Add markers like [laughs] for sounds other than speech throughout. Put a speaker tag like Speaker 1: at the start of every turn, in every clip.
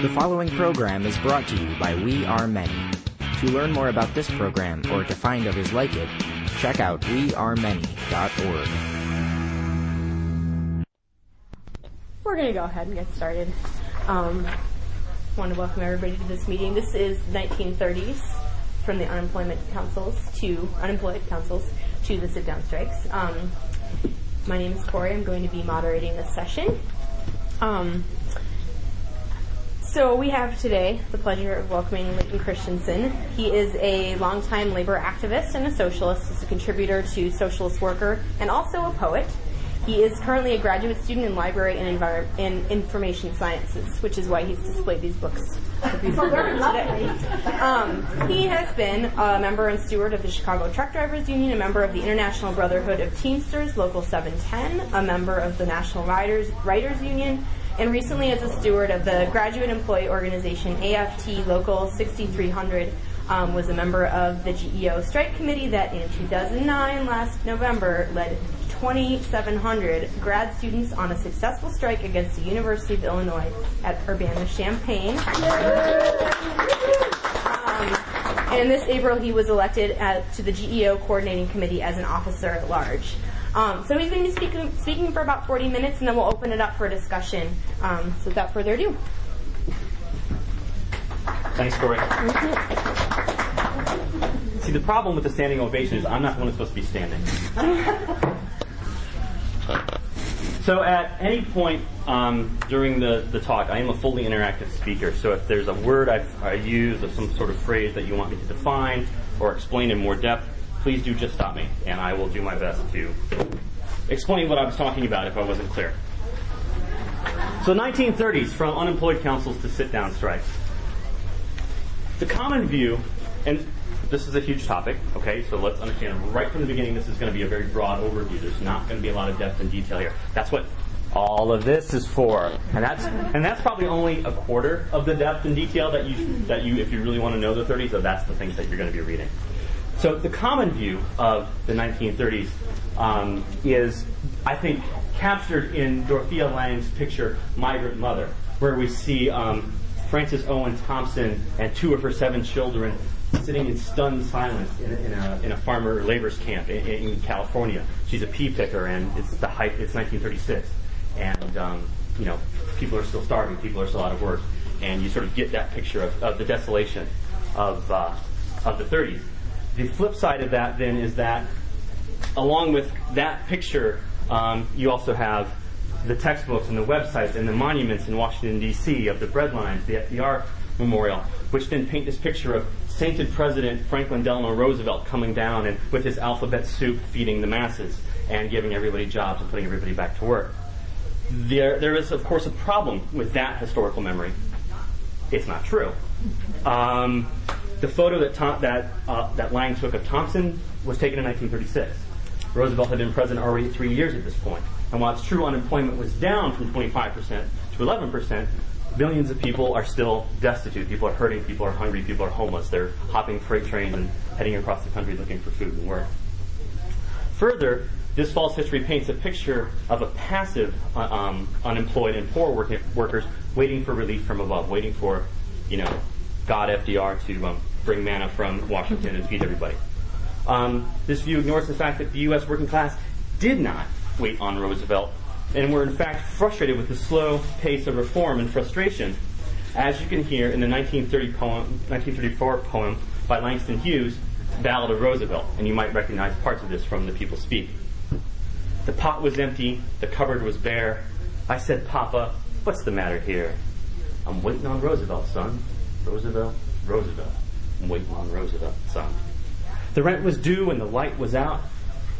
Speaker 1: The following program is brought to you by We Are Many. To learn more about this program or to find others like it, check out wearemany.org.
Speaker 2: We're going to go ahead and get started. Um, I want to welcome everybody to this meeting. This is 1930s from the unemployment councils to unemployed councils to the sit down strikes. Um, my name is Corey. I'm going to be moderating this session. Um, so we have today the pleasure of welcoming Leighton Christiansen. He is a longtime labor activist and a socialist. He's a contributor to Socialist Worker and also a poet. He is currently a graduate student in library and, envir- and information sciences, which is why he's displayed these books today. Um, he has been a member and steward of the Chicago Truck Drivers Union, a member of the International Brotherhood of Teamsters, Local 710, a member of the National Writers, Writers Union, and recently as a steward of the graduate employee organization AFT Local 6300. Um, was a member of the GEO strike committee that in 2009, last November, led 2,700 grad students on a successful strike against the University of Illinois at Urbana-Champaign. Um, and this April, he was elected at, to the GEO coordinating committee as an officer at large. Um, so he's going to be speaking, speaking for about 40 minutes, and then we'll open it up for discussion. Um, so without further ado.
Speaker 3: Thanks, Corey. See, the problem with the standing ovation is I'm not the one supposed to be standing. [laughs] so at any point um, during the, the talk, I am a fully interactive speaker. So if there's a word I, I use or some sort of phrase that you want me to define or explain in more depth, please do just stop me, and I will do my best to explain what I was talking about if I wasn't clear. So 1930s, from unemployed councils to sit-down strikes. The common view, and this is a huge topic, okay, so let's understand right from the beginning this is going to be a very broad overview. There's not going to be a lot of depth and detail here. That's what all of this is for. And that's and that's probably only a quarter of the depth and detail that you that you if you really want to know the 30s, so that's the things that you're going to be reading. So the common view of the 1930s um, is, I think, captured in Dorothea Lange's picture "Migrant Mother," where we see um, Frances Owen Thompson and two of her seven children sitting in stunned silence in, in, a, in a, farmer labor's camp in, in, California. She's a pea picker, and it's the height. It's 1936, and um, you know people are still starving, people are still out of work, and you sort of get that picture of, of the desolation of uh, of the 30s. The flip side of that then is that, along with that picture, um, you also have the textbooks and the websites and the monuments in Washington, D.C. of the breadlines, the FDR Memorial, which then paint this picture of sainted President Franklin Delano Roosevelt coming down and with his alphabet soup feeding the masses and giving everybody jobs and putting everybody back to work. There, there is, of course, a problem with that historical memory. It's not true. Um, the photo that Tom, that uh, that Lange took of Thompson was taken in 1936. Roosevelt had been president already three years at this point. And while it's true unemployment was down from 25% to 11%, millions of people are still destitute. People are hurting, people are hungry, people are homeless. They're hopping freight trains and heading across the country looking for food and work. Further, this false history paints a picture of a passive, uh, um, unemployed and poor workers waiting for relief from above, waiting for, you know, God FDR to um, bring manna from Washington and feed everybody. Um, this view ignores the fact that the U.S. working class did not wait on Roosevelt and were in fact frustrated with the slow pace of reform and frustration, as you can hear in the 1930 poem, 1934 poem by Langston Hughes, Ballad of Roosevelt, and you might recognize parts of this from The People Speak. The pot was empty, the cupboard was bare. I said, Papa, what's the matter here? I'm waiting on Roosevelt, son. Roosevelt, Roosevelt. I'm waiting on Roosevelt, son. The rent was due and the light was out.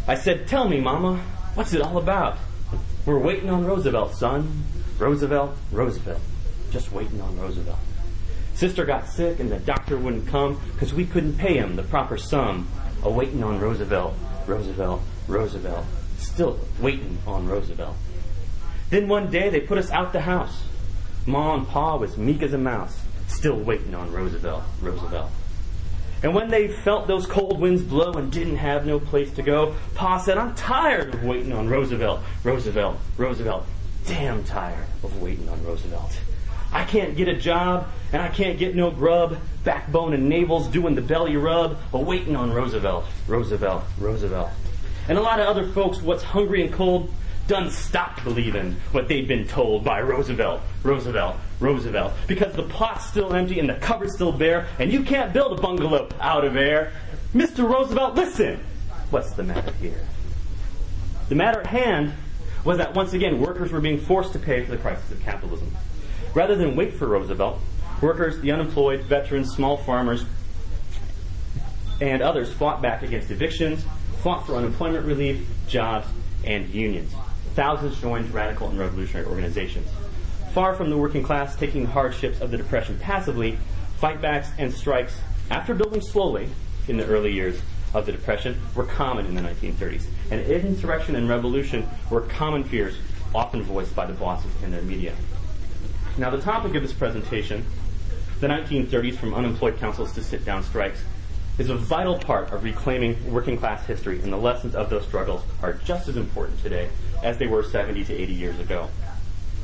Speaker 3: I said, Tell me, Mama, what's it all about? We're waiting on Roosevelt, son. Roosevelt, Roosevelt. Just waiting on Roosevelt. Sister got sick and the doctor wouldn't come because we couldn't pay him the proper sum. A waiting on Roosevelt, Roosevelt, Roosevelt. Still waiting on Roosevelt. Then one day they put us out the house. Ma and Pa was meek as a mouse, still waiting on Roosevelt, Roosevelt. And when they felt those cold winds blow and didn't have no place to go, Pa said, I'm tired of waiting on Roosevelt, Roosevelt, Roosevelt. Damn tired of waiting on Roosevelt. I can't get a job, and I can't get no grub. Backbone and navel's doing the belly rub, a waiting on Roosevelt, Roosevelt, Roosevelt. And a lot of other folks, what's hungry and cold, done stopped believing what they'd been told by Roosevelt, Roosevelt, Roosevelt. Because the pot's still empty and the cupboard's still bare, and you can't build a bungalow out of air. Mr. Roosevelt, listen! What's the matter here? The matter at hand was that once again workers were being forced to pay for the crisis of capitalism. Rather than wait for Roosevelt, workers, the unemployed, veterans, small farmers, and others fought back against evictions, fought for unemployment relief, jobs, and unions. Thousands joined radical and revolutionary organizations. Far from the working class taking the hardships of the Depression passively, fightbacks and strikes, after building slowly in the early years of the Depression, were common in the 1930s. And insurrection and revolution were common fears often voiced by the bosses in their media. Now, the topic of this presentation, the 1930s from unemployed councils to sit down strikes, is a vital part of reclaiming working class history, and the lessons of those struggles are just as important today as they were 70 to 80 years ago.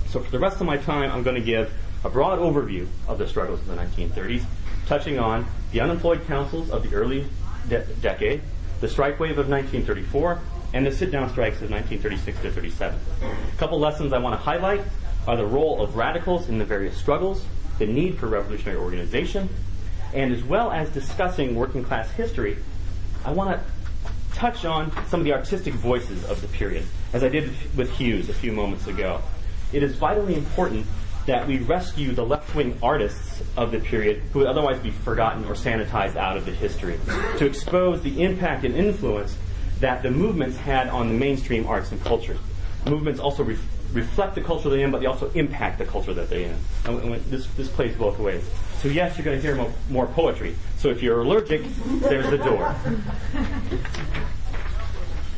Speaker 3: So, for the rest of my time, I'm going to give a broad overview of the struggles of the 1930s, touching on the unemployed councils of the early de- decade, the strike wave of 1934, and the sit down strikes of 1936 to 37. A couple lessons I want to highlight are the role of radicals in the various struggles, the need for revolutionary organization, and as well as discussing working class history, I want to touch on some of the artistic voices of the period, as I did with Hughes a few moments ago. It is vitally important that we rescue the left wing artists of the period who would otherwise be forgotten or sanitized out of the history, to expose the impact and influence that the movements had on the mainstream arts and culture. Movements also re- reflect the culture they're in, but they also impact the culture that they're in. And, and this, this plays both ways. So yes, you're going to hear more, more poetry. So if you're allergic, there's the door.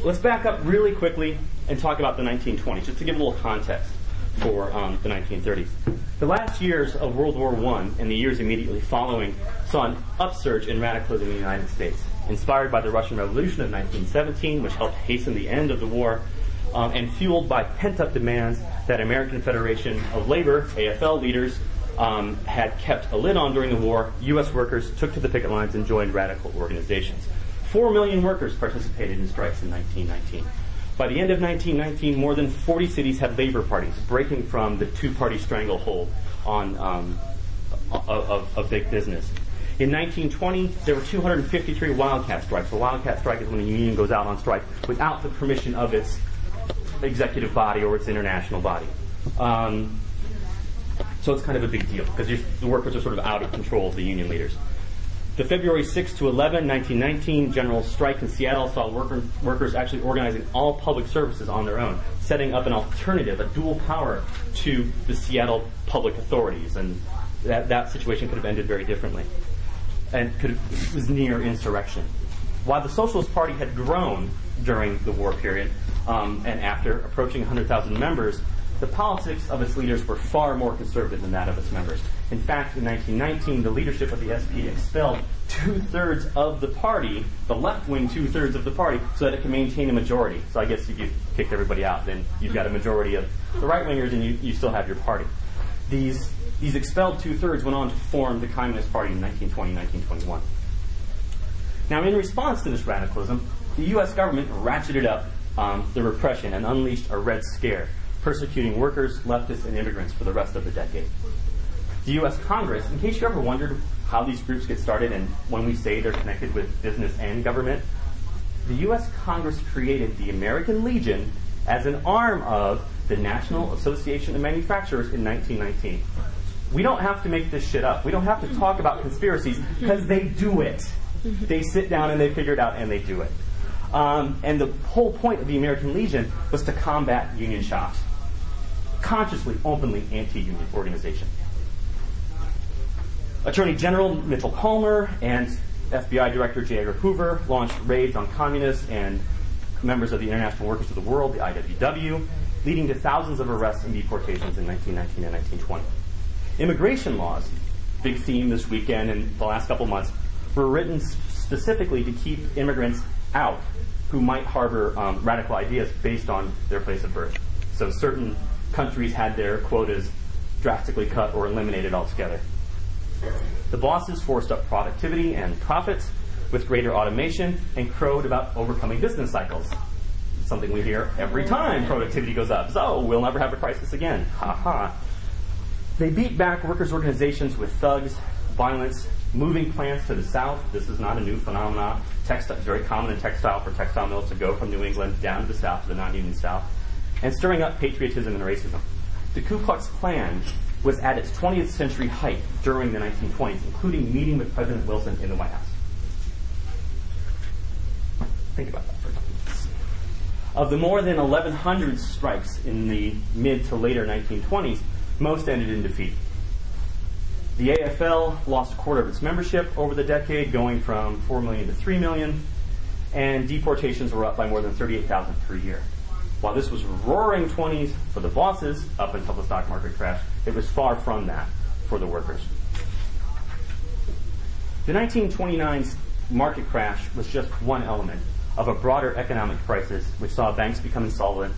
Speaker 3: Let's back up really quickly and talk about the 1920s, just to give a little context for um, the 1930s. The last years of World War I and the years immediately following saw an upsurge in radicalism in the United States, inspired by the Russian Revolution of 1917, which helped hasten the end of the war, um, and fueled by pent-up demands that American Federation of Labor, AFL leaders, um, had kept a lid on during the war. U.S. workers took to the picket lines and joined radical organizations. Four million workers participated in strikes in 1919. By the end of 1919, more than 40 cities had labor parties, breaking from the two-party stranglehold on um, of, of, big business. In 1920, there were 253 wildcat strikes. A wildcat strike is when a union goes out on strike without the permission of its executive body or its international body. Um, so it's kind of a big deal because the workers are sort of out of control of the union leaders. The February 6 to 11, 1919 general strike in Seattle saw worker, workers actually organizing all public services on their own, setting up an alternative, a dual power to the Seattle public authorities. And that, that situation could have ended very differently. And could have, was near insurrection. While the Socialist Party had grown during the war period um, and after approaching 100,000 members, the politics of its leaders were far more conservative than that of its members. In fact, in 1919, the leadership of the SP expelled two thirds of the party, the left wing two thirds of the party, so that it could maintain a majority. So I guess if you kicked everybody out, then you've got a majority of the right wingers and you, you still have your party. These, these expelled two thirds went on to form the Communist Party in 1920 1921. Now, in response to this radicalism, the U.S. government ratcheted up um, the repression and unleashed a Red Scare persecuting workers, leftists, and immigrants for the rest of the decade. The U.S. Congress, in case you ever wondered how these groups get started and when we say they're connected with business and government, the U.S. Congress created the American Legion as an arm of the National Association of Manufacturers in 1919. We don't have to make this shit up. We don't have to talk about conspiracies because they do it. They sit down and they figure it out and they do it. Um, and the whole point of the American Legion was to combat union shops consciously, openly anti-union organization. Attorney General Mitchell Palmer and FBI Director J. Edgar Hoover launched raids on communists and members of the International Workers of the World, the IWW, leading to thousands of arrests and deportations in 1919 and 1920. Immigration laws, big theme this weekend and the last couple months, were written specifically to keep immigrants out who might harbor um, radical ideas based on their place of birth. So certain countries had their quotas drastically cut or eliminated altogether. The bosses forced up productivity and profits with greater automation and crowed about overcoming business cycles. Something we hear every time productivity goes up. So we'll never have a crisis again. Ha ha. They beat back workers' organizations with thugs, violence, moving plants to the south. This is not a new phenomenon. Textile, very common in textile for textile mills to go from New England down to the south, to the non-union south, and stirring up patriotism and racism. The Ku Klux Klan was at its 20th century height during the 1920s, including meeting with President Wilson in the White House. Think about that for a minutes. Of the more than 1,100 strikes in the mid to later 1920s, most ended in defeat. The AFL lost a quarter of its membership over the decade, going from 4 million to 3 million, and deportations were up by more than 38,000 per year. While this was roaring 20s for the bosses up until the stock market crash, it was far from that for the workers. The 1929 market crash was just one element of a broader economic crisis which saw banks become insolvent,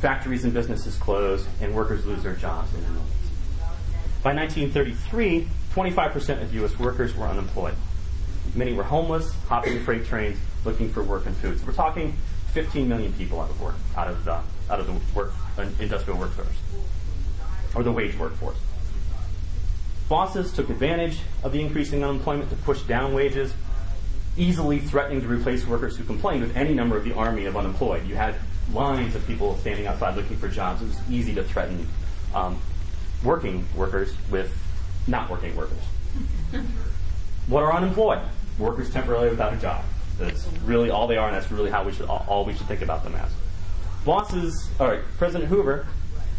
Speaker 3: factories and businesses close, and workers lose their jobs in the millions. By 1933, 25% of U.S. workers were unemployed. Many were homeless, hopping freight trains, looking for work and food. So we're talking 15 million people out of work, out of the, out of the work, uh, industrial workforce, or the wage workforce. Bosses took advantage of the increasing unemployment to push down wages, easily threatening to replace workers who complained with any number of the army of unemployed. You had lines of people standing outside looking for jobs. It was easy to threaten um, working workers with not working workers. what are unemployed? Workers temporarily without a job. That's really all they are, and that's really how we should all, all we should think about them as. Bosses, all right, President Hoover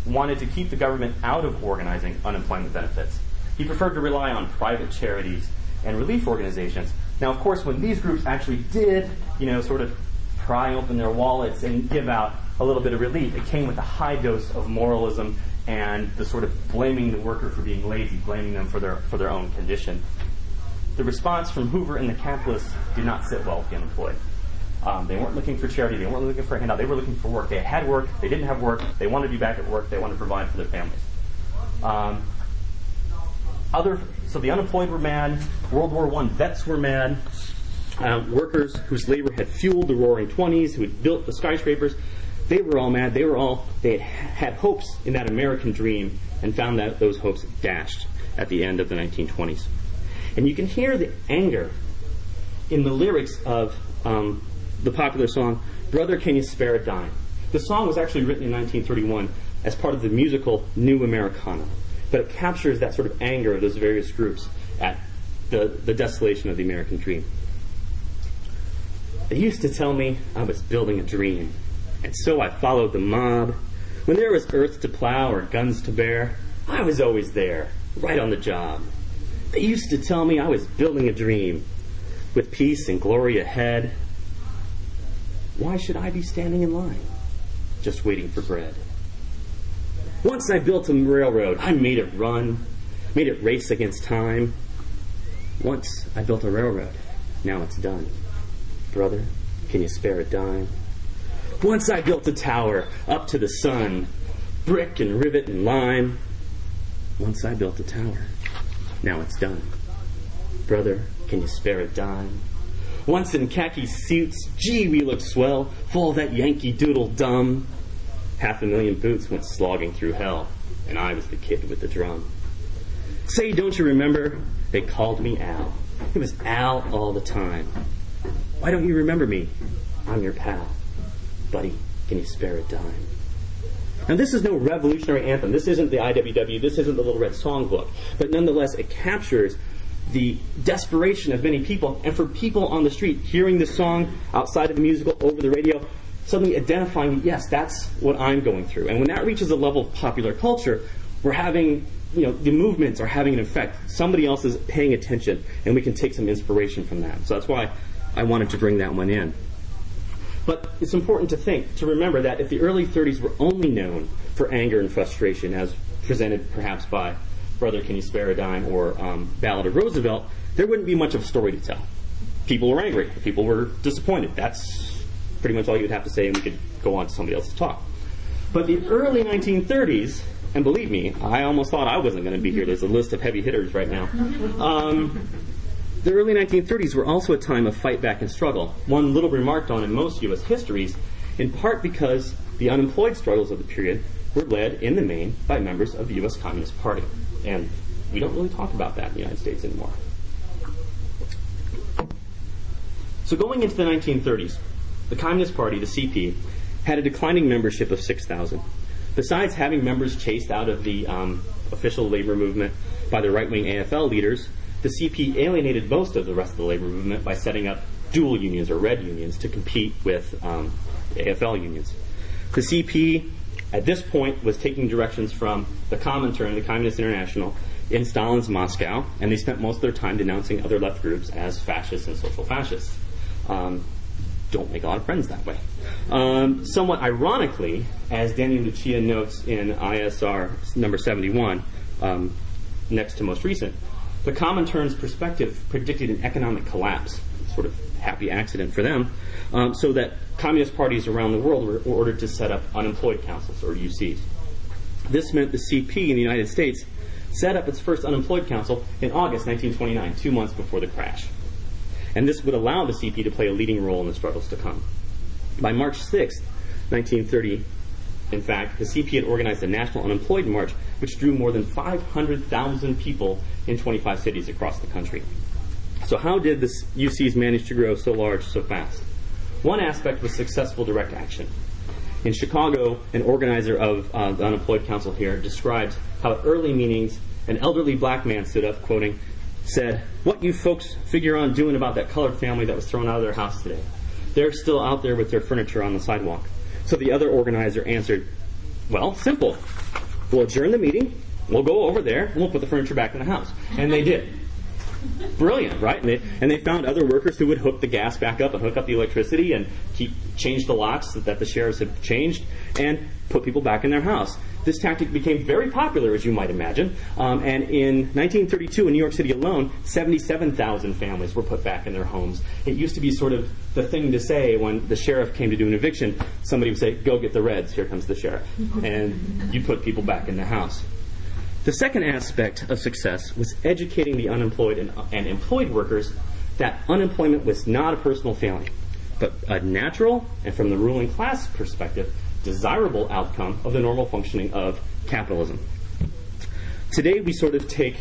Speaker 3: wanted to keep the government out of organizing unemployment benefits. He preferred to rely on private charities and relief organizations. Now, of course, when these groups actually did, you know, sort of pry open their wallets and give out a little bit of relief, it came with a high dose of moralism and the sort of blaming the worker for being lazy, blaming them for their, for their own condition. The response from Hoover and the capitalists did not sit well with the unemployed. Um, they weren't looking for charity. They weren't looking for a handout. They were looking for work. They had work. They didn't have work. They wanted to be back at work. They wanted to provide for their families. Um, other, so the unemployed were mad. World War I vets were mad. Uh, workers whose labor had fueled the Roaring Twenties, who had built the skyscrapers, they were all mad. They were all they had had hopes in that American dream and found that those hopes dashed at the end of the 1920s. And you can hear the anger in the lyrics of um, the popular song "Brother, Can You Spare a Dime." The song was actually written in 1931 as part of the musical New Americana, but it captures that sort of anger of those various groups at the, the desolation of the American dream. They used to tell me I was building a dream and so I followed the mob. When there was earth to plow or guns to bear, I was always there, right on the job. They used to tell me I was building a dream, with peace and glory ahead. Why should I be standing in line, just waiting for bread? Once I built a railroad, I made it run, made it race against time. Once I built a railroad, now it's done. Brother, can you spare a dime? Once I built a tower up to the sun, brick and rivet and lime. Once I built a tower. Now it's done. Brother, can you spare a dime? Once in khaki suits, gee, we looked swell, full that Yankee Doodle dum. Half a million boots went slogging through hell, and I was the kid with the drum. Say, don't you remember? They called me Al. It was Al all the time. Why don't you remember me? I'm your pal. Buddy, can you spare a dime? Now, this is no revolutionary anthem. This isn't the IWW. This isn't the Little Red Songbook. But nonetheless, it captures the desperation of many people. And for people on the street hearing this song outside of the musical, over the radio, suddenly identifying, yes, that's what I'm going through. And when that reaches a level of popular culture, we're having, you know, the movements are having an effect. Somebody else is paying attention, and we can take some inspiration from that. So that's why I wanted to bring that one in. But it's important to think, to remember that if the early 30s were only known for anger and frustration, as presented perhaps by Brother Can You Spare a Dime or um, Ballad of Roosevelt, there wouldn't be much of a story to tell. People were angry. People were disappointed. That's pretty much all you would have to say, and we could go on to somebody else's talk. But the early 1930s and believe me, I almost thought I wasn't going to be here. There's a list of heavy hitters right now. Um, the early 1930s were also a time of fight back and struggle, one little remarked on in most U.S. histories, in part because the unemployed struggles of the period were led, in the main, by members of the U.S. Communist Party. And we don't really talk about that in the United States anymore. So going into the 1930s, the Communist Party, the CP, had a declining membership of 6,000. Besides having members chased out of the um, official labor movement by the right wing AFL leaders, the CP alienated most of the rest of the labor movement by setting up dual unions or red unions to compete with um, AFL unions. The CP, at this point, was taking directions from the Comintern, the Communist International, in Stalin's Moscow, and they spent most of their time denouncing other left groups as fascists and social fascists. Um, don't make a lot of friends that way. Um, somewhat ironically, as Daniel Lucia notes in ISR number 71, um, next to most recent, the Comintern's perspective predicted an economic collapse, sort of happy accident for them, um, so that communist parties around the world were ordered to set up unemployed councils, or UCs. This meant the CP in the United States set up its first unemployed council in August 1929, two months before the crash and this would allow the CP to play a leading role in the struggles to come. By March 6, 1930, in fact, the CP had organized a national unemployed march, which drew more than 500,000 people in 25 cities across the country. So, how did the UCs manage to grow so large so fast? One aspect was successful direct action. In Chicago, an organizer of uh, the Unemployed Council here describes how at early meetings, an elderly black man stood up, quoting, said, What you folks figure on doing about that colored family that was thrown out of their house today? They're still out there with their furniture on the sidewalk. So the other organizer answered, Well, simple. We'll adjourn the meeting, we'll go over there, and we'll put the furniture back in the house. And they did. Brilliant, right? And they, and they found other workers who would hook the gas back up and hook up the electricity and keep change the locks that the sheriffs had changed and put people back in their house. This tactic became very popular, as you might imagine. Um, and in 1932, in New York City alone, 77,000 families were put back in their homes. It used to be sort of the thing to say when the sheriff came to do an eviction. Somebody would say, Go get the Reds, here comes the sheriff. And you put people back in the house. The second aspect of success was educating the unemployed and, and employed workers that unemployment was not a personal failing, but a natural, and from the ruling class perspective, desirable outcome of the normal functioning of capitalism. Today, we sort of take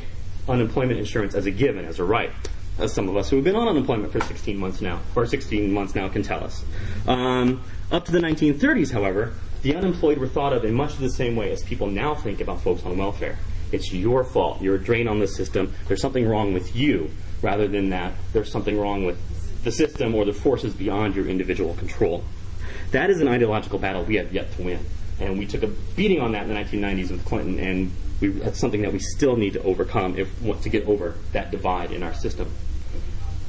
Speaker 3: unemployment insurance as a given, as a right, as some of us who have been on unemployment for 16 months now, or 16 months now, can tell us. Um, up to the 1930s, however, the unemployed were thought of in much the same way as people now think about folks on welfare. It's your fault. You're a drain on the system. There's something wrong with you, rather than that there's something wrong with the system or the forces beyond your individual control. That is an ideological battle we have yet to win. And we took a beating on that in the 1990s with Clinton, and we, that's something that we still need to overcome if want to get over that divide in our system.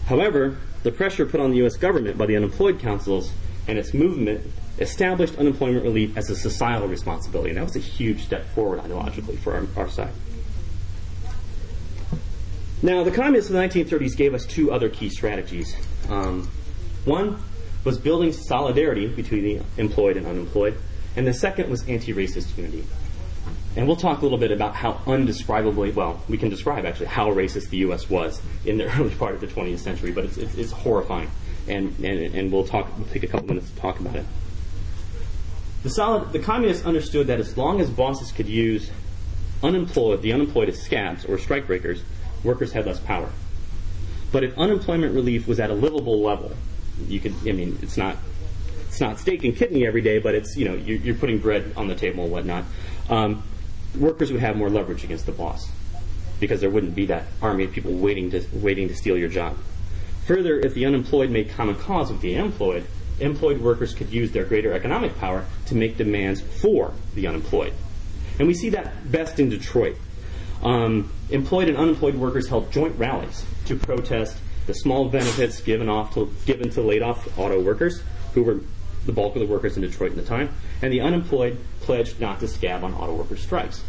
Speaker 3: However, the pressure put on the U.S. government by the unemployed councils and its movement established unemployment relief as a societal responsibility. And that was a huge step forward ideologically for our, our side. Now, the communists of the 1930s gave us two other key strategies. Um, one was building solidarity between the employed and unemployed, and the second was anti racist unity. And we'll talk a little bit about how undescribably, well, we can describe actually how racist the U.S. was in the [laughs] early part of the 20th century, but it's, it's, it's horrifying. And, and, and we'll, talk, we'll take a couple minutes to talk about it. The, solid, the communists understood that as long as bosses could use unemployed, the unemployed as scabs or strikebreakers, workers had less power. But if unemployment relief was at a livable level, you could, I mean, it's not, it's not steak and kidney every day, but it's, you know, you're, you're putting bread on the table and whatnot. Um, workers would have more leverage against the boss because there wouldn't be that army of people waiting to, waiting to steal your job. Further, if the unemployed made common cause with the employed, employed workers could use their greater economic power to make demands for the unemployed. And we see that best in Detroit. Um, employed and unemployed workers held joint rallies to protest the small benefits given off to, given to laid off auto workers, who were the bulk of the workers in Detroit at the time, and the unemployed pledged not to scab on auto workers' strikes.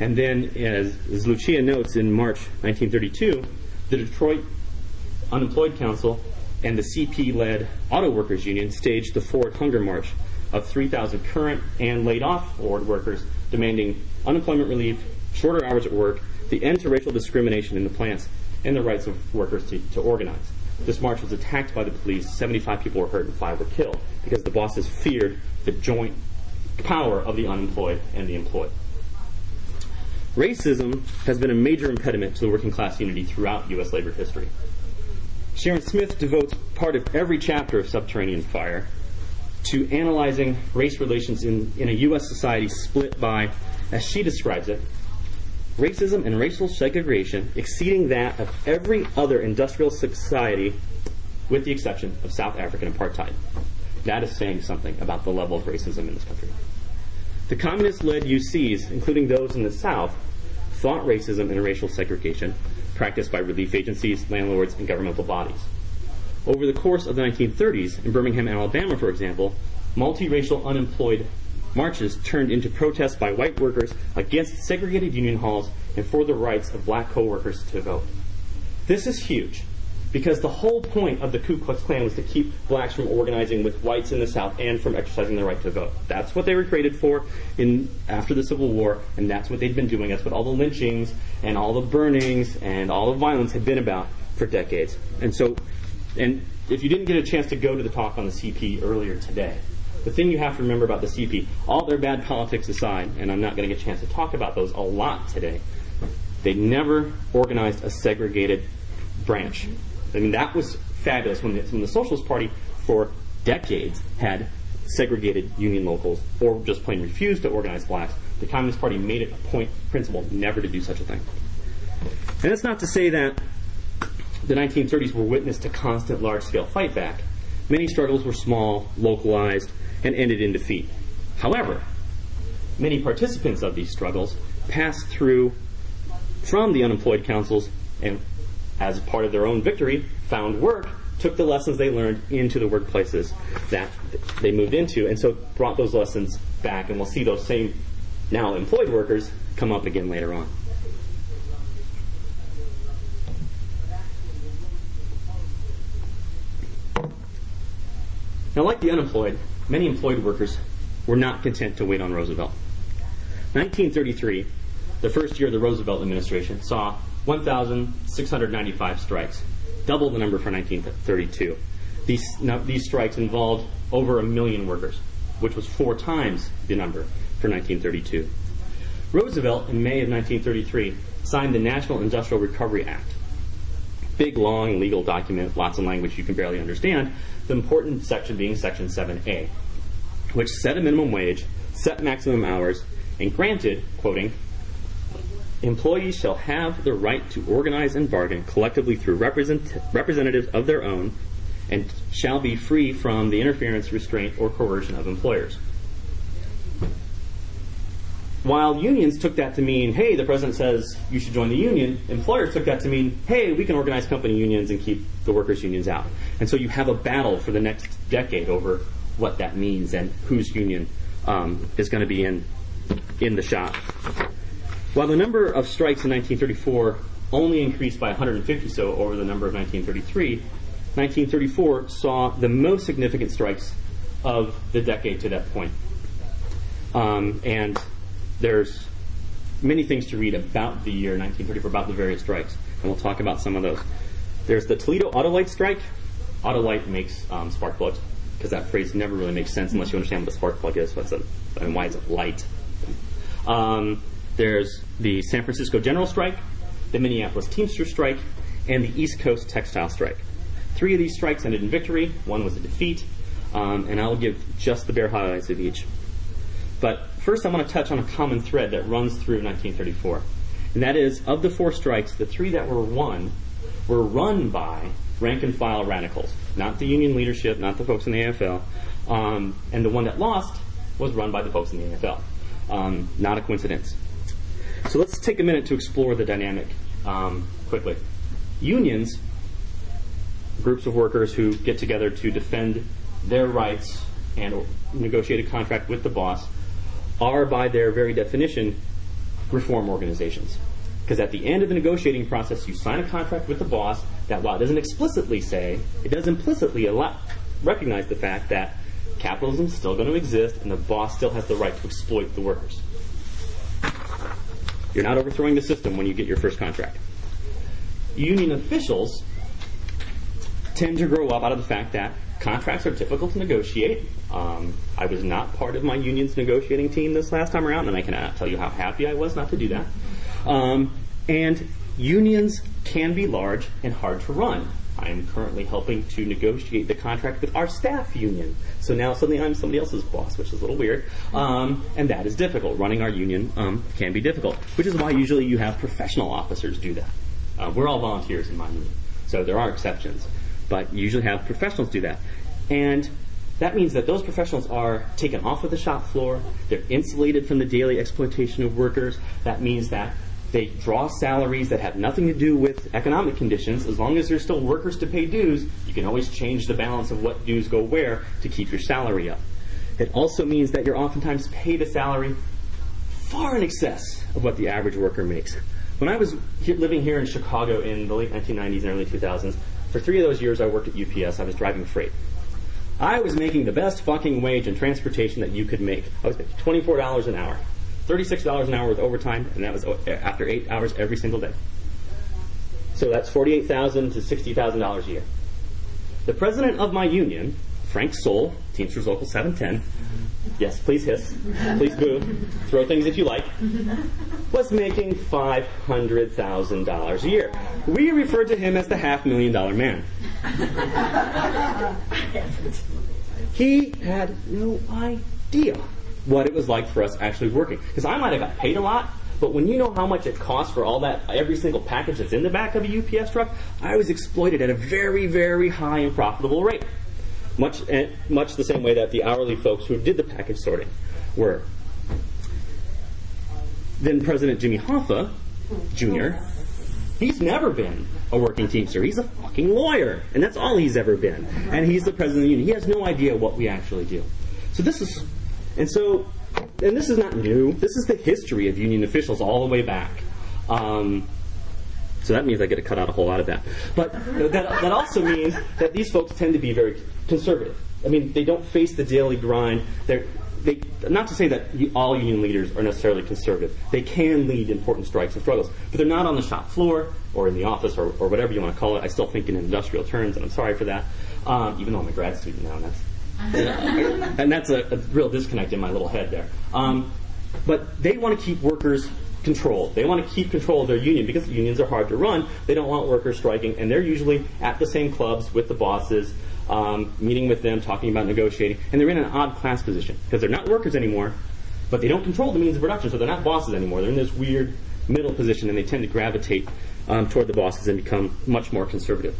Speaker 3: And then, as, as Lucia notes in March 1932, the Detroit Unemployed Council and the CP led Auto Workers Union staged the Ford Hunger March of 3,000 current and laid off Ford workers demanding unemployment relief, shorter hours at work, the end to racial discrimination in the plants, and the rights of workers to, to organize. This march was attacked by the police. 75 people were hurt and five were killed because the bosses feared the joint power of the unemployed and the employed. Racism has been a major impediment to the working class unity throughout U.S. labor history. Sharon Smith devotes part of every chapter of Subterranean Fire to analyzing race relations in, in a U.S. society split by, as she describes it, racism and racial segregation exceeding that of every other industrial society with the exception of South African apartheid. That is saying something about the level of racism in this country. The communist led UCs, including those in the South, thought racism and racial segregation practiced by relief agencies, landlords, and governmental bodies. Over the course of the 1930s, in Birmingham, and Alabama, for example, multiracial unemployed marches turned into protests by white workers against segregated union halls and for the rights of black co-workers to vote. This is huge because the whole point of the Ku Klux Klan was to keep blacks from organizing with whites in the South and from exercising their right to vote. That's what they were created for in after the Civil War, and that's what they'd been doing. That's what all the lynchings and all the burnings and all the violence had been about for decades. And so, and if you didn't get a chance to go to the talk on the CP earlier today, the thing you have to remember about the CP, all their bad politics aside, and I'm not going to get a chance to talk about those a lot today, they never organized a segregated branch. I mean, that was fabulous when the, when the Socialist Party, for decades, had segregated union locals or just plain refused to organize blacks. The Communist Party made it a point principle never to do such a thing. And that's not to say that the 1930s were witness to constant large scale fight back. Many struggles were small, localized, and ended in defeat. However, many participants of these struggles passed through from the unemployed councils and, as part of their own victory, found work, took the lessons they learned into the workplaces that they moved into, and so brought those lessons back. And we'll see those same now employed workers come up again later on. Now, like the unemployed, many employed workers were not content to wait on Roosevelt. 1933, the first year of the Roosevelt administration, saw 1,695 strikes, double the number for 1932. These, no, these strikes involved over a million workers, which was four times the number for 1932. Roosevelt, in May of 1933, signed the National Industrial Recovery Act. Big, long legal document, lots of language you can barely understand. The important section being Section 7A, which set a minimum wage, set maximum hours, and granted, quoting, employees shall have the right to organize and bargain collectively through represent- representatives of their own and shall be free from the interference, restraint, or coercion of employers. While unions took that to mean, hey, the president says you should join the union, employers took that to mean, hey, we can organize company unions and keep the workers' unions out. And so you have a battle for the next decade over what that means and whose union um, is going to be in in the shop. While the number of strikes in 1934 only increased by 150 so over the number of 1933, 1934 saw the most significant strikes of the decade to that point. Um, and there's many things to read about the year 1934, about the various strikes, and we'll talk about some of those. There's the Toledo Autolite strike. Autolite makes um, spark plugs because that phrase never really makes sense unless you understand what a spark plug is. What's a, and why is it light? Um, there's the San Francisco General Strike, the Minneapolis Teamster Strike, and the East Coast Textile Strike. Three of these strikes ended in victory. One was a defeat, um, and I'll give just the bare highlights of each. But first, I want to touch on a common thread that runs through 1934, and that is of the four strikes, the three that were won were run by rank and file radicals, not the union leadership, not the folks in the AFL. Um, and the one that lost was run by the folks in the AFL. Um, not a coincidence. So let's take a minute to explore the dynamic um, quickly. Unions, groups of workers who get together to defend their rights and negotiate a contract with the boss, are by their very definition reform organizations. Because at the end of the negotiating process, you sign a contract with the boss that, while it doesn't explicitly say, it does implicitly allow, recognize the fact that capitalism is still going to exist and the boss still has the right to exploit the workers. You're not overthrowing the system when you get your first contract. Union officials tend to grow up out of the fact that contracts are difficult to negotiate. Um, I was not part of my union's negotiating team this last time around, and I cannot tell you how happy I was not to do that. Um, and unions can be large and hard to run. I am currently helping to negotiate the contract with our staff union. So now suddenly I'm somebody else's boss, which is a little weird. Um, and that is difficult. Running our union um, can be difficult, which is why usually you have professional officers do that. Uh, we're all volunteers in my union, so there are exceptions. But you usually have professionals do that. And that means that those professionals are taken off of the shop floor. They're insulated from the daily exploitation of workers. That means that they draw salaries that have nothing to do with economic conditions. As long as there's still workers to pay dues, you can always change the balance of what dues go where to keep your salary up. It also means that you're oftentimes paid a salary far in excess of what the average worker makes. When I was living here in Chicago in the late 1990s and early 2000s, for three of those years I worked at UPS. I was driving freight. I was making the best fucking wage in transportation that you could make. I was making $24 an hour. $36 an hour with overtime, and that was after eight hours every single day. So that's 48,000 to $60,000 a year. The president of my union, Frank Wsol, Teamsters Local 710, yes, please hiss, please boo, throw things if you like, was making $500,000 a year. We referred to him as the half million dollar man. [laughs] he had no idea what it was like for us actually working. Because I might have got paid a lot, but when you know how much it costs for all that, every single package that's in the back of a UPS truck, I was exploited at a very, very high and profitable rate. Much, eh, much the same way that the hourly folks who did the package sorting were. Then President Jimmy Hoffa, Jr., he's never been a working teamster. He's a fucking lawyer, and that's all he's ever been. And he's the president of the union. He has no idea what we actually do. So this is and so, and this is not new. This is the history of union officials all the way back. Um, so that means I get to cut out a whole lot of that. But that, that also means that these folks tend to be very conservative. I mean, they don't face the daily grind. They're, they, not to say that all union leaders are necessarily conservative. They can lead important strikes and struggles, but they're not on the shop floor or in the office or, or whatever you want to call it. I still think in industrial terms, and I'm sorry for that. Um, even though I'm a grad student now, and that's [laughs] and that's a, a, real disconnect in my little head there. Um, but they want to keep workers controlled. They want to keep control of their union because unions are hard to run. They don't want workers striking, and they're usually at the same clubs with the bosses, um, meeting with them, talking about negotiating, and they're in an odd class position because they're not workers anymore, but they don't control the means of production, so they're not bosses anymore. They're in this weird middle position, and they tend to gravitate um, toward the bosses and become much more conservative.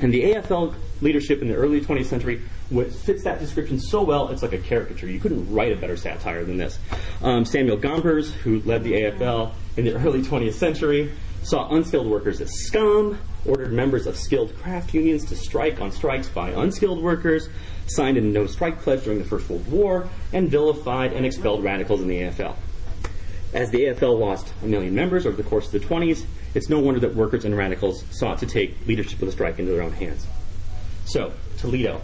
Speaker 3: And the AFL leadership in the early 20th century fits that description so well, it's like a caricature. You couldn't write a better satire than this. Um, Samuel Gompers, who led the AFL in the early 20th century, saw unskilled workers as scum, ordered members of skilled craft unions to strike on strikes by unskilled workers, signed a no strike pledge during the First World War, and vilified and expelled radicals in the AFL. As the AFL lost a million members over the course of the 20s, it's no wonder that workers and radicals sought to take leadership of the strike into their own hands. So, Toledo.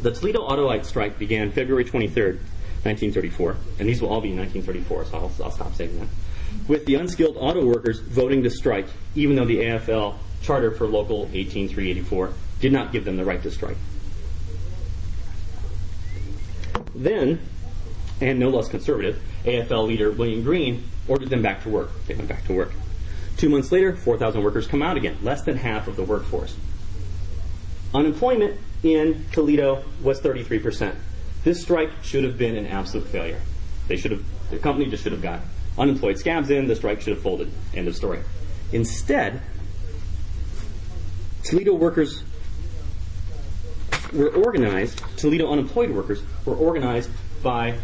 Speaker 3: The Toledo Autolite strike began February 23rd, 1934, and these will all be 1934, so I'll, I'll stop saying that. With the unskilled auto workers voting to strike, even though the AFL charter for Local 18384 did not give them the right to strike. Then, and no less conservative, AFL leader William Green ordered them back to work. They went back to work. Two months later, 4,000 workers come out again, less than half of the workforce. Unemployment in Toledo was 33%. This strike should have been an absolute failure. They should have, the company just should have got unemployed scabs in, the strike should have folded. End of story. Instead, Toledo workers were organized, Toledo unemployed workers were organized by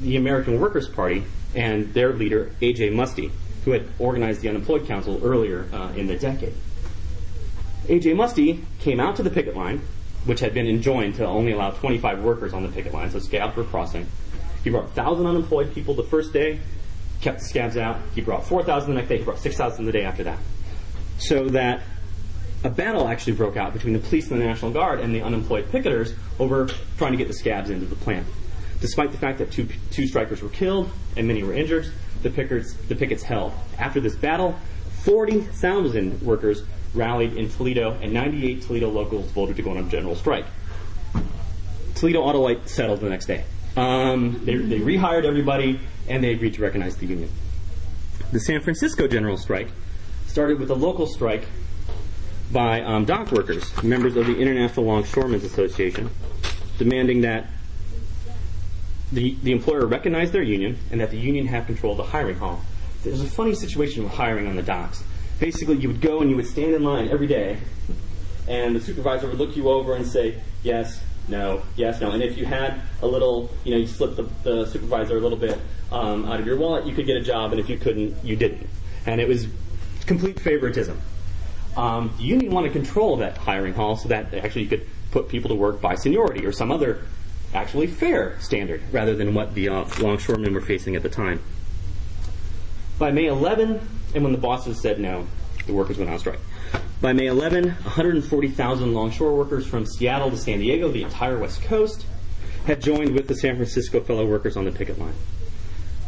Speaker 3: the American Workers' Party and their leader, A.J. Muste, who had organized the Unemployed Council earlier uh, in the decade. A.J. Muste came out to the picket line, which had been enjoined to only allow 25 workers on the picket line, so scabs were crossing. He brought 1,000 unemployed people the first day, kept the scabs out. He brought 4,000 the next day, he brought 6,000 the day after that. So that a battle actually broke out between the police and the National Guard and the unemployed picketers over trying to get the scabs into the plant. Despite the fact that two, two strikers were killed and many were injured, the pickets, the pickets held. After this battle, 40,000 workers rallied in Toledo, and 98 Toledo locals voted to go on a general strike. Toledo Autolite settled the next day. Um, they, they rehired everybody, and they agreed to recognize the union. The San Francisco general strike started with a local strike by um, dock workers, members of the International Longshoremen's Association, demanding that the, the employer recognize their union and that the union have control of the hiring hall. There's a funny situation with hiring on the docks. Basically, you would go and you would stand in line every day, and the supervisor would look you over and say, yes, no, yes, no. And if you had a little, you know, you slipped the, the supervisor a little bit um, out of your wallet, you could get a job, and if you couldn't, you didn't. And it was complete favoritism. Um, the union wanted to control that hiring hall so that actually you could put people to work by seniority or some other actually fair standard rather than what the uh, longshoremen were facing at the time. By May 11, and when the bosses said no, the workers went on strike. By May 11, 140,000 longshore workers from Seattle to San Diego, the entire West Coast, had joined with the San Francisco fellow workers on the picket line.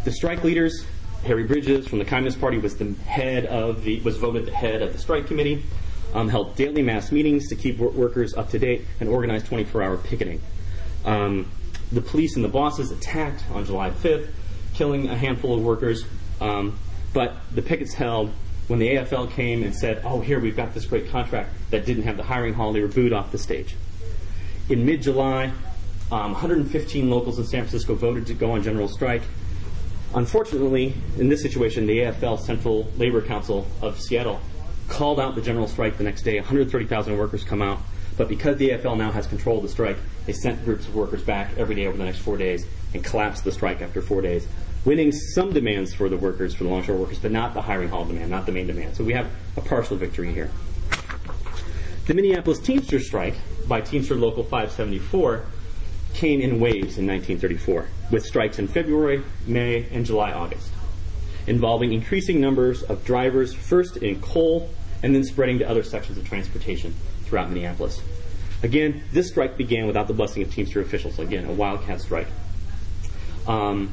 Speaker 3: The strike leaders, Harry Bridges from the Communist Party was the head of the was voted the head of the strike committee. Um, held daily mass meetings to keep workers up to date and organized 24-hour picketing. Um, the police and the bosses attacked on July 5th, killing a handful of workers. Um, but the pickets held when the AFL came and said, "Oh, here we've got this great contract that didn't have the hiring hall." They were booed off the stage. In mid-July, um, 115 locals in San Francisco voted to go on general strike. Unfortunately, in this situation, the AFL Central Labor Council of Seattle called out the general strike the next day. 130,000 workers come out, but because the AFL now has control of the strike, they sent groups of workers back every day over the next four days and collapsed the strike after four days, winning some demands for the workers, for the longshore workers, but not the hiring hall demand, not the main demand. So we have a partial victory here. The Minneapolis Teamster strike by Teamster Local 574 came in waves in 1934, with strikes in February, May, and July, August, involving increasing numbers of drivers, first in coal and then spreading to other sections of transportation throughout Minneapolis. Again, this strike began without the blessing of Teamster officials. Again, a wildcat strike. Um,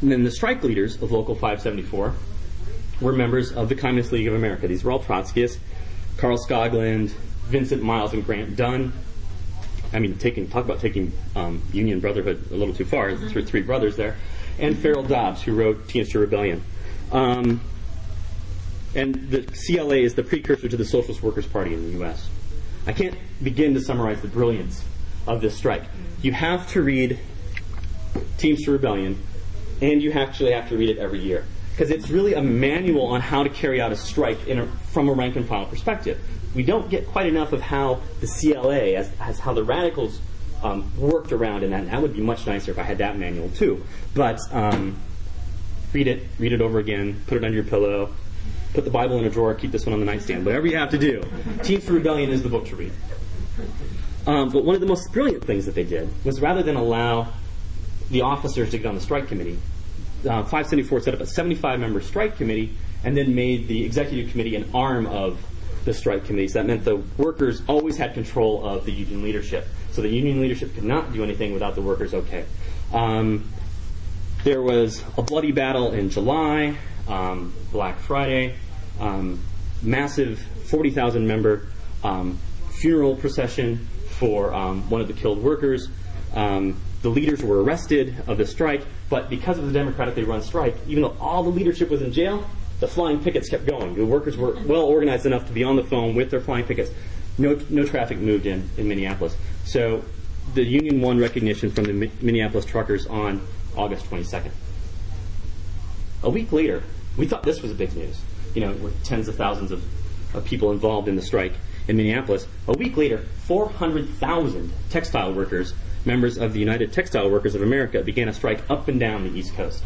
Speaker 3: and then the strike leaders of Local 574 were members of the Communist League of America. These were all Trotskyists. Carl Skoglund, Vincent Miles and Grant Dunne. I mean, taking talk about taking um, Union Brotherhood a little too far. Mm-hmm. Three brothers there, and Farrell Dobbs, who wrote Teamster Rebellion. Um, and the CLA is the precursor to the Socialist Workers' Party in the U.S. I can't begin to summarize the brilliance of this strike. You have to read Teamster Rebellion, and you actually have to read it every year because it's really a manual on how to carry out a strike a, from a rank and file perspective we don't get quite enough of how the CLA, as, as how the radicals um, worked around in that. And that would be much nicer if I had that manual too. But um, read it, read it over again, put it under your pillow, put the Bible in a drawer, keep this one on the nightstand, whatever you have to do. Teamster Rebellion is the book to read. Um, but one of the most brilliant things that they did was rather than allow the officers to get on the strike committee, uh, 574 set up a 75 member strike committee and then made the executive committee an arm of the strike committees. That meant the workers always had control of the union leadership. So the union leadership could not do anything without the workers okay. Um, there was a bloody battle in July, um, Black Friday, um, massive 40,000 member um, funeral procession for um, one of the killed workers. Um, the leaders were arrested of the strike, but because of the democratically run strike, even though all the leadership was in jail, the flying pickets kept going. The workers were well organized enough to be on the phone with their flying pickets. No, no traffic moved in in Minneapolis. So the union won recognition from the Minneapolis truckers on August 22nd. A week later, we thought this was big news. You know, with tens of thousands of, of people involved in the strike in Minneapolis. A week later, 400,000 textile workers, members of the United Textile Workers of America, began a strike up and down the East Coast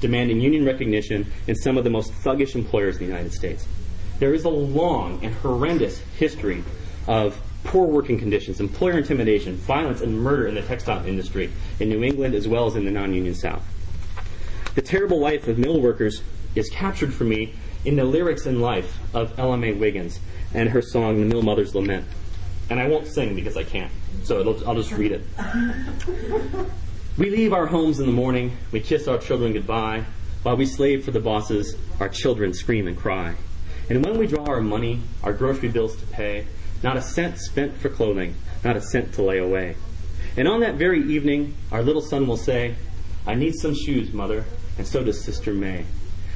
Speaker 3: demanding union recognition in some of the most thuggish employers in the United States. There is a long and horrendous history of poor working conditions, employer intimidation, violence, and murder in the textile industry in New England as well as in the non union South. The terrible life of mill workers is captured for me in the lyrics and life of May Wiggins and her song, The Mill Mother's Lament. And I won't sing because I can't, so I'll just read it. We leave our homes in the morning, we kiss our children goodbye, while we slave for the bosses, our children scream and cry. And when we draw our money, our grocery bills to pay, not a cent spent for clothing, not a cent to lay away. And on that very evening, our little son will say, I need some shoes, mother, and so does Sister May.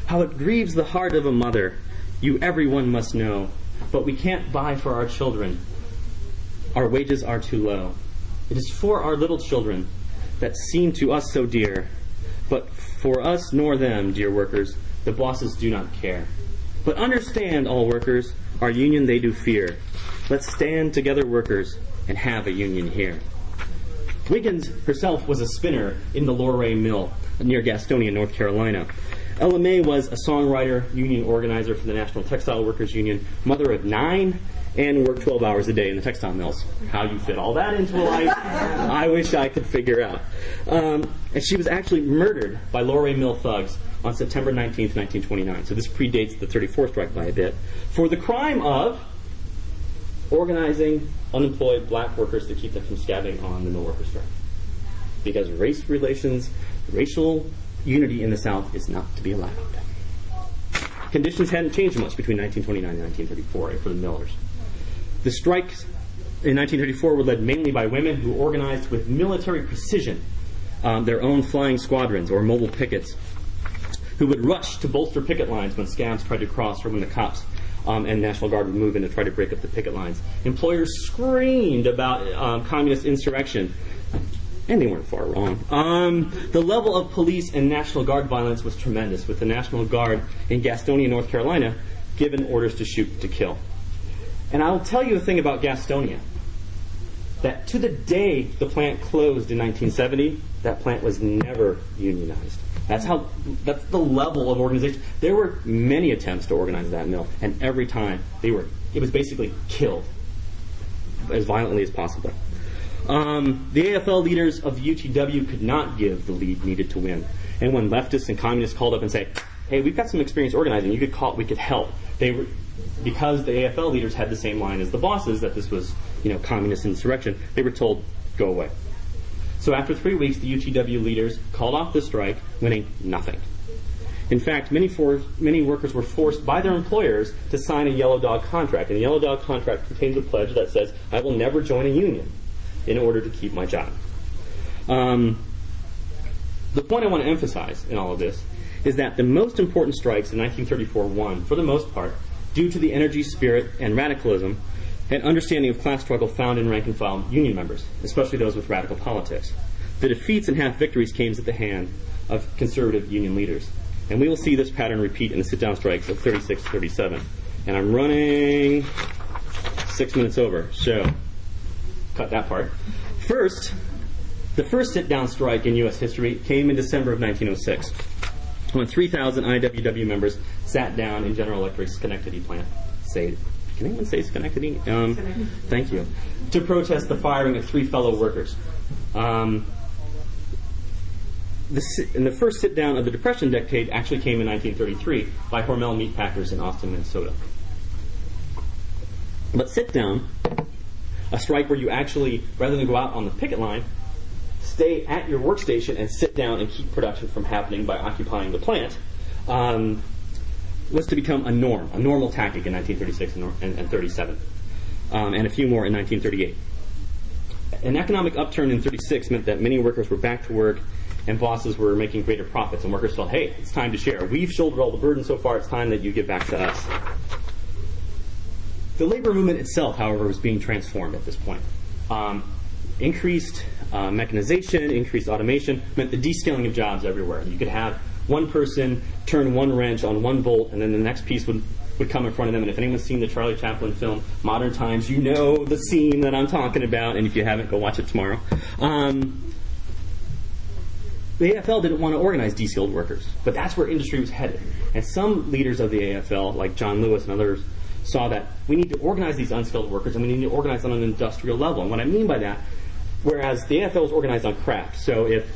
Speaker 3: How it grieves the heart of a mother, you everyone must know, but we can't buy for our children. Our wages are too low. It is for our little children that seem to us so dear, but for us nor them, dear workers, the bosses do not care. But understand, all workers, our union they do fear. Let's stand together, workers, and have a union here. Wiggins herself was a spinner in the Loray Mill near Gastonia, North Carolina. Ella May was a songwriter, union organizer for the National Textile Workers Union, mother of nine, and worked 12 hours a day in the textile mills. How you fit all that into a life, [laughs] I wish I could figure out. Um, and she was actually murdered by Loray Mill thugs on September 19, 1929. So this predates the 34th strike by a bit. For the crime of organizing unemployed black workers to keep them from scabbing on the mill workers' strike. Because race relations, racial unity in the South is not to be allowed. Conditions hadn't changed much between 1929 and 1934 for the millers. The strikes in 1934 were led mainly by women who organized with military precision um, their own flying squadrons or mobile pickets, who would rush to bolster picket lines when scabs tried to cross or when the cops um, and National Guard would move in to try to break up the picket lines. Employers screamed about um, communist insurrection, and they weren't far wrong. Um, the level of police and National Guard violence was tremendous, with the National Guard in Gastonia, North Carolina, given orders to shoot to kill. And I'll tell you a thing about Gastonia. That to the day the plant closed in 1970, that plant was never unionized. That's how. That's the level of organization. There were many attempts to organize that mill, and every time they were, it was basically killed as violently as possible. Um, the AFL leaders of the UTW could not give the lead needed to win. And when leftists and communists called up and say, "Hey, we've got some experience organizing. You could call. We could help." They were because the AFL leaders had the same line as the bosses that this was, you know, communist insurrection. They were told, "Go away." So after three weeks, the UTW leaders called off the strike, winning nothing. In fact, many, for, many workers were forced by their employers to sign a Yellow Dog contract. And the Yellow Dog contract contains a pledge that says, I will never join a union in order to keep my job. Um, the point I want to emphasize in all of this is that the most important strikes in 1934 won, for the most part, due to the energy, spirit, and radicalism and understanding of class struggle found in rank and file union members, especially those with radical politics. The defeats and half victories came at the hand of conservative union leaders. And we will see this pattern repeat in the sit down strikes of 36 37. And I'm running six minutes over, so cut that part. First, the first sit down strike in U.S. history came in December of 1906 when 3,000 IWW members sat down in General Electric's Schenectady plant. Say can anyone say Schenectady? Um, thank you. To protest the firing of three fellow workers. Um, the, and the first sit down of the Depression decade actually came in 1933 by Hormel Meat Packers in Austin, Minnesota. But sit down, a strike where you actually, rather than go out on the picket line, stay at your workstation and sit down and keep production from happening by occupying the plant. Um, was to become a norm, a normal tactic in 1936 and, and, and 37, um, and a few more in 1938. An economic upturn in 36 meant that many workers were back to work and bosses were making greater profits, and workers felt, hey, it's time to share. We've shouldered all the burden so far, it's time that you give back to us. The labor movement itself, however, was being transformed at this point. Um, increased uh, mechanization, increased automation meant the descaling of jobs everywhere. You could have one person turn one wrench on one bolt, and then the next piece would, would come in front of them. And if anyone's seen the Charlie Chaplin film Modern Times, you know the scene that I'm talking about. And if you haven't, go watch it tomorrow. Um, the AFL didn't want to organize de-skilled workers, but that's where industry was headed. And some leaders of the AFL, like John Lewis and others, saw that we need to organize these unskilled workers and we need to organize on an industrial level. And what I mean by that, whereas the AFL was organized on craft, so if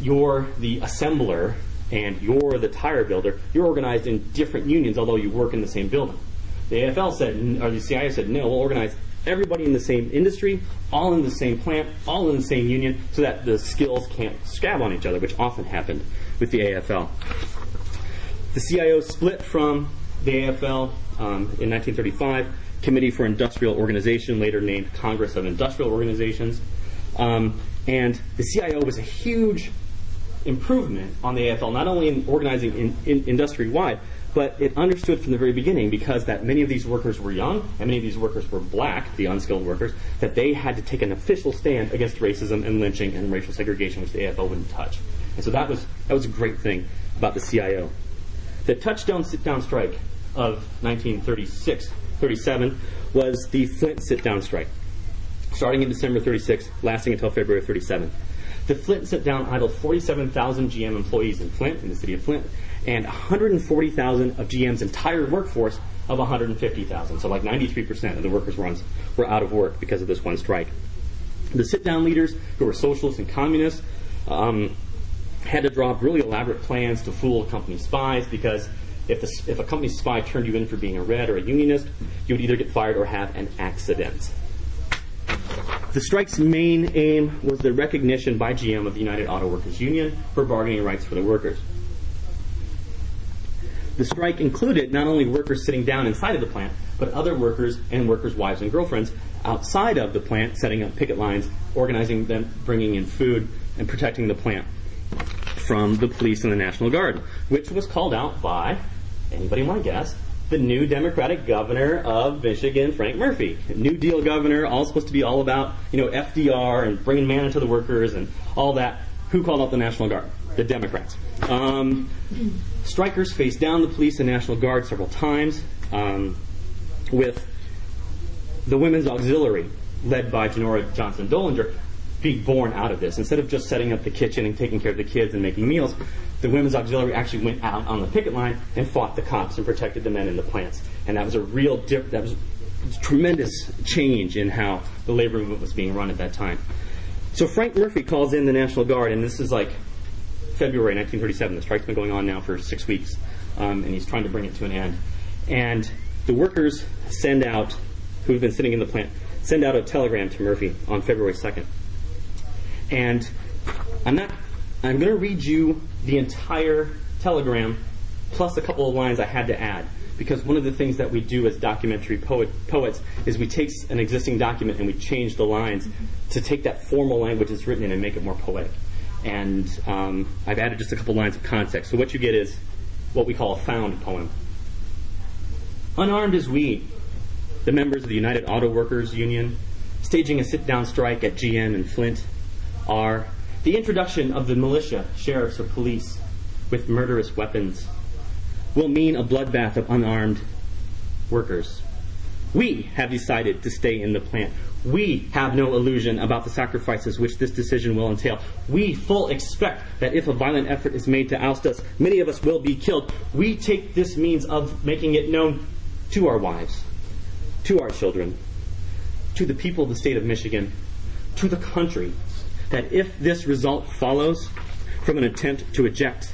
Speaker 3: you're the assembler and you're the tire builder, you're organized in different unions, although you work in the same building. The AFL said, or the CIO said, no, we'll organize everybody in the same industry, all in the same plant, all in the same union, so that the skills can't scab on each other, which often happened with the AFL. The CIO split from the AFL um, in 1935, Committee for Industrial Organization, later named Congress of Industrial Organizations. Um, and the CIO was a huge improvement on the AFL, not only in organizing in, in industry wide, but it understood from the very beginning because that many of these workers were young and many of these workers were black, the unskilled workers, that they had to take an official stand against racism and lynching and racial segregation, which the AFL wouldn't touch. And so that was that was a great thing about the CIO. The touchdown sit down strike of 1936 37 was the Flint sit down strike, starting in December 36, lasting until February 37. The Flint sit down idled 47,000 GM employees in Flint, in the city of Flint, and 140,000 of GM's entire workforce of 150,000. So, like 93% of the workers on, were out of work because of this one strike. The sit down leaders, who were socialists and communists, um, had to draw up really elaborate plans to fool company spies because if, the, if a company spy turned you in for being a red or a unionist, you would either get fired or have an accident. The strike's main aim was the recognition by GM of the United Auto Workers Union for bargaining rights for the workers. The strike included not only workers sitting down inside of the plant, but other workers and workers' wives and girlfriends outside of the plant, setting up picket lines, organizing them, bringing in food, and protecting the plant from the police and the National Guard, which was called out by, anybody want to guess, the new Democratic governor of Michigan, Frank Murphy. New Deal governor, all supposed to be all about, you know, FDR and bringing manna to the workers and all that. Who called out the National Guard? The Democrats. Um, strikers faced down the police and National Guard several times, um, with the Women's Auxiliary, led by Genora Johnson Dollinger, being born out of this. Instead of just setting up the kitchen and taking care of the kids and making meals, the women's auxiliary actually went out on the picket line and fought the cops and protected the men in the plants. And that was a real dip, that was tremendous change in how the labor movement was being run at that time. So Frank Murphy calls in the National Guard, and this is like February 1937. The strike's been going on now for six weeks, um, and he's trying to bring it to an end. And the workers send out, who've been sitting in the plant, send out a telegram to Murphy on February 2nd. And I'm not I'm going to read you the entire telegram plus a couple of lines I had to add because one of the things that we do as documentary poet, poets is we take an existing document and we change the lines to take that formal language that's written in and make it more poetic. And um, I've added just a couple lines of context. So what you get is what we call a found poem. Unarmed as we, the members of the United Auto Workers Union, staging a sit-down strike at GM in Flint, are the introduction of the militia, sheriffs, or police with murderous weapons will mean a bloodbath of unarmed workers. We have decided to stay in the plant. We have no illusion about the sacrifices which this decision will entail. We full expect that if a violent effort is made to oust us, many of us will be killed. We take this means of making it known to our wives, to our children, to the people of the state of Michigan, to the country, that if this result follows from an attempt to eject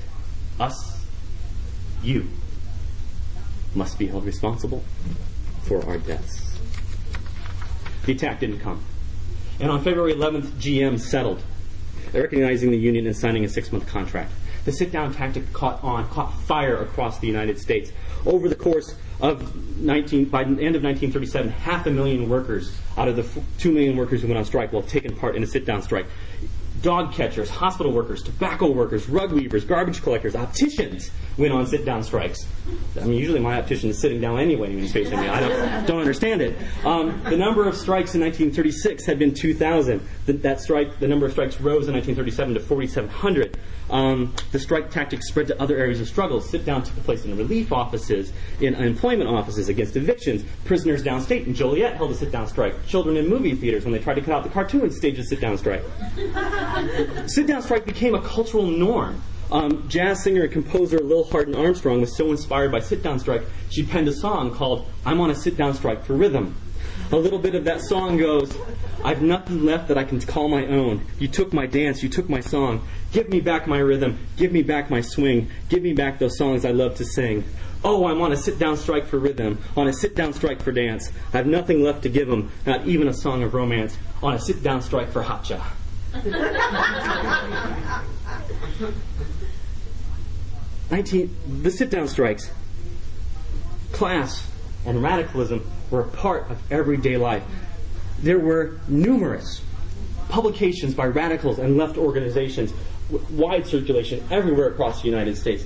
Speaker 3: us, you must be held responsible for our deaths. The attack didn't come. And on February 11th, GM settled, recognizing the union and signing a six month contract. The sit down tactic caught on, caught fire across the United States. Over the course of 19, by the end of 1937, half a million workers out of the 2 million workers who went on strike will have taken part in a sit down strike dog catchers, hospital workers, tobacco workers, rug weavers, garbage collectors, opticians went on sit down strikes. I mean, usually my optician is sitting down anyway when he's facing me. I don't, don't understand it. Um, the number of strikes in 1936 had been 2,000. that strike, the number of strikes rose in 1937 to 4,700. Um, the strike tactics spread to other areas of struggle. Sit down took place in relief offices, in unemployment offices, against evictions. Prisoners downstate in Joliet held a sit down strike. Children in movie theaters, when they tried to cut out the cartoons, staged a sit down strike. [laughs] sit down strike became a cultural norm. Um, jazz singer and composer Lil Hardin Armstrong was so inspired by sit down strike, she penned a song called I'm on a sit down strike for rhythm. A little bit of that song goes, I've nothing left that I can call my own. You took my dance, you took my song. Give me back my rhythm. Give me back my swing. Give me back those songs I love to sing. Oh, I'm on a sit down strike for rhythm, on a sit down strike for dance. I have nothing left to give 'em, not even a song of romance, on a sit down strike for hotcha. [laughs] 19, the sit down strikes, class, and radicalism were a part of everyday life. There were numerous publications by radicals and left organizations, wide circulation everywhere across the United States.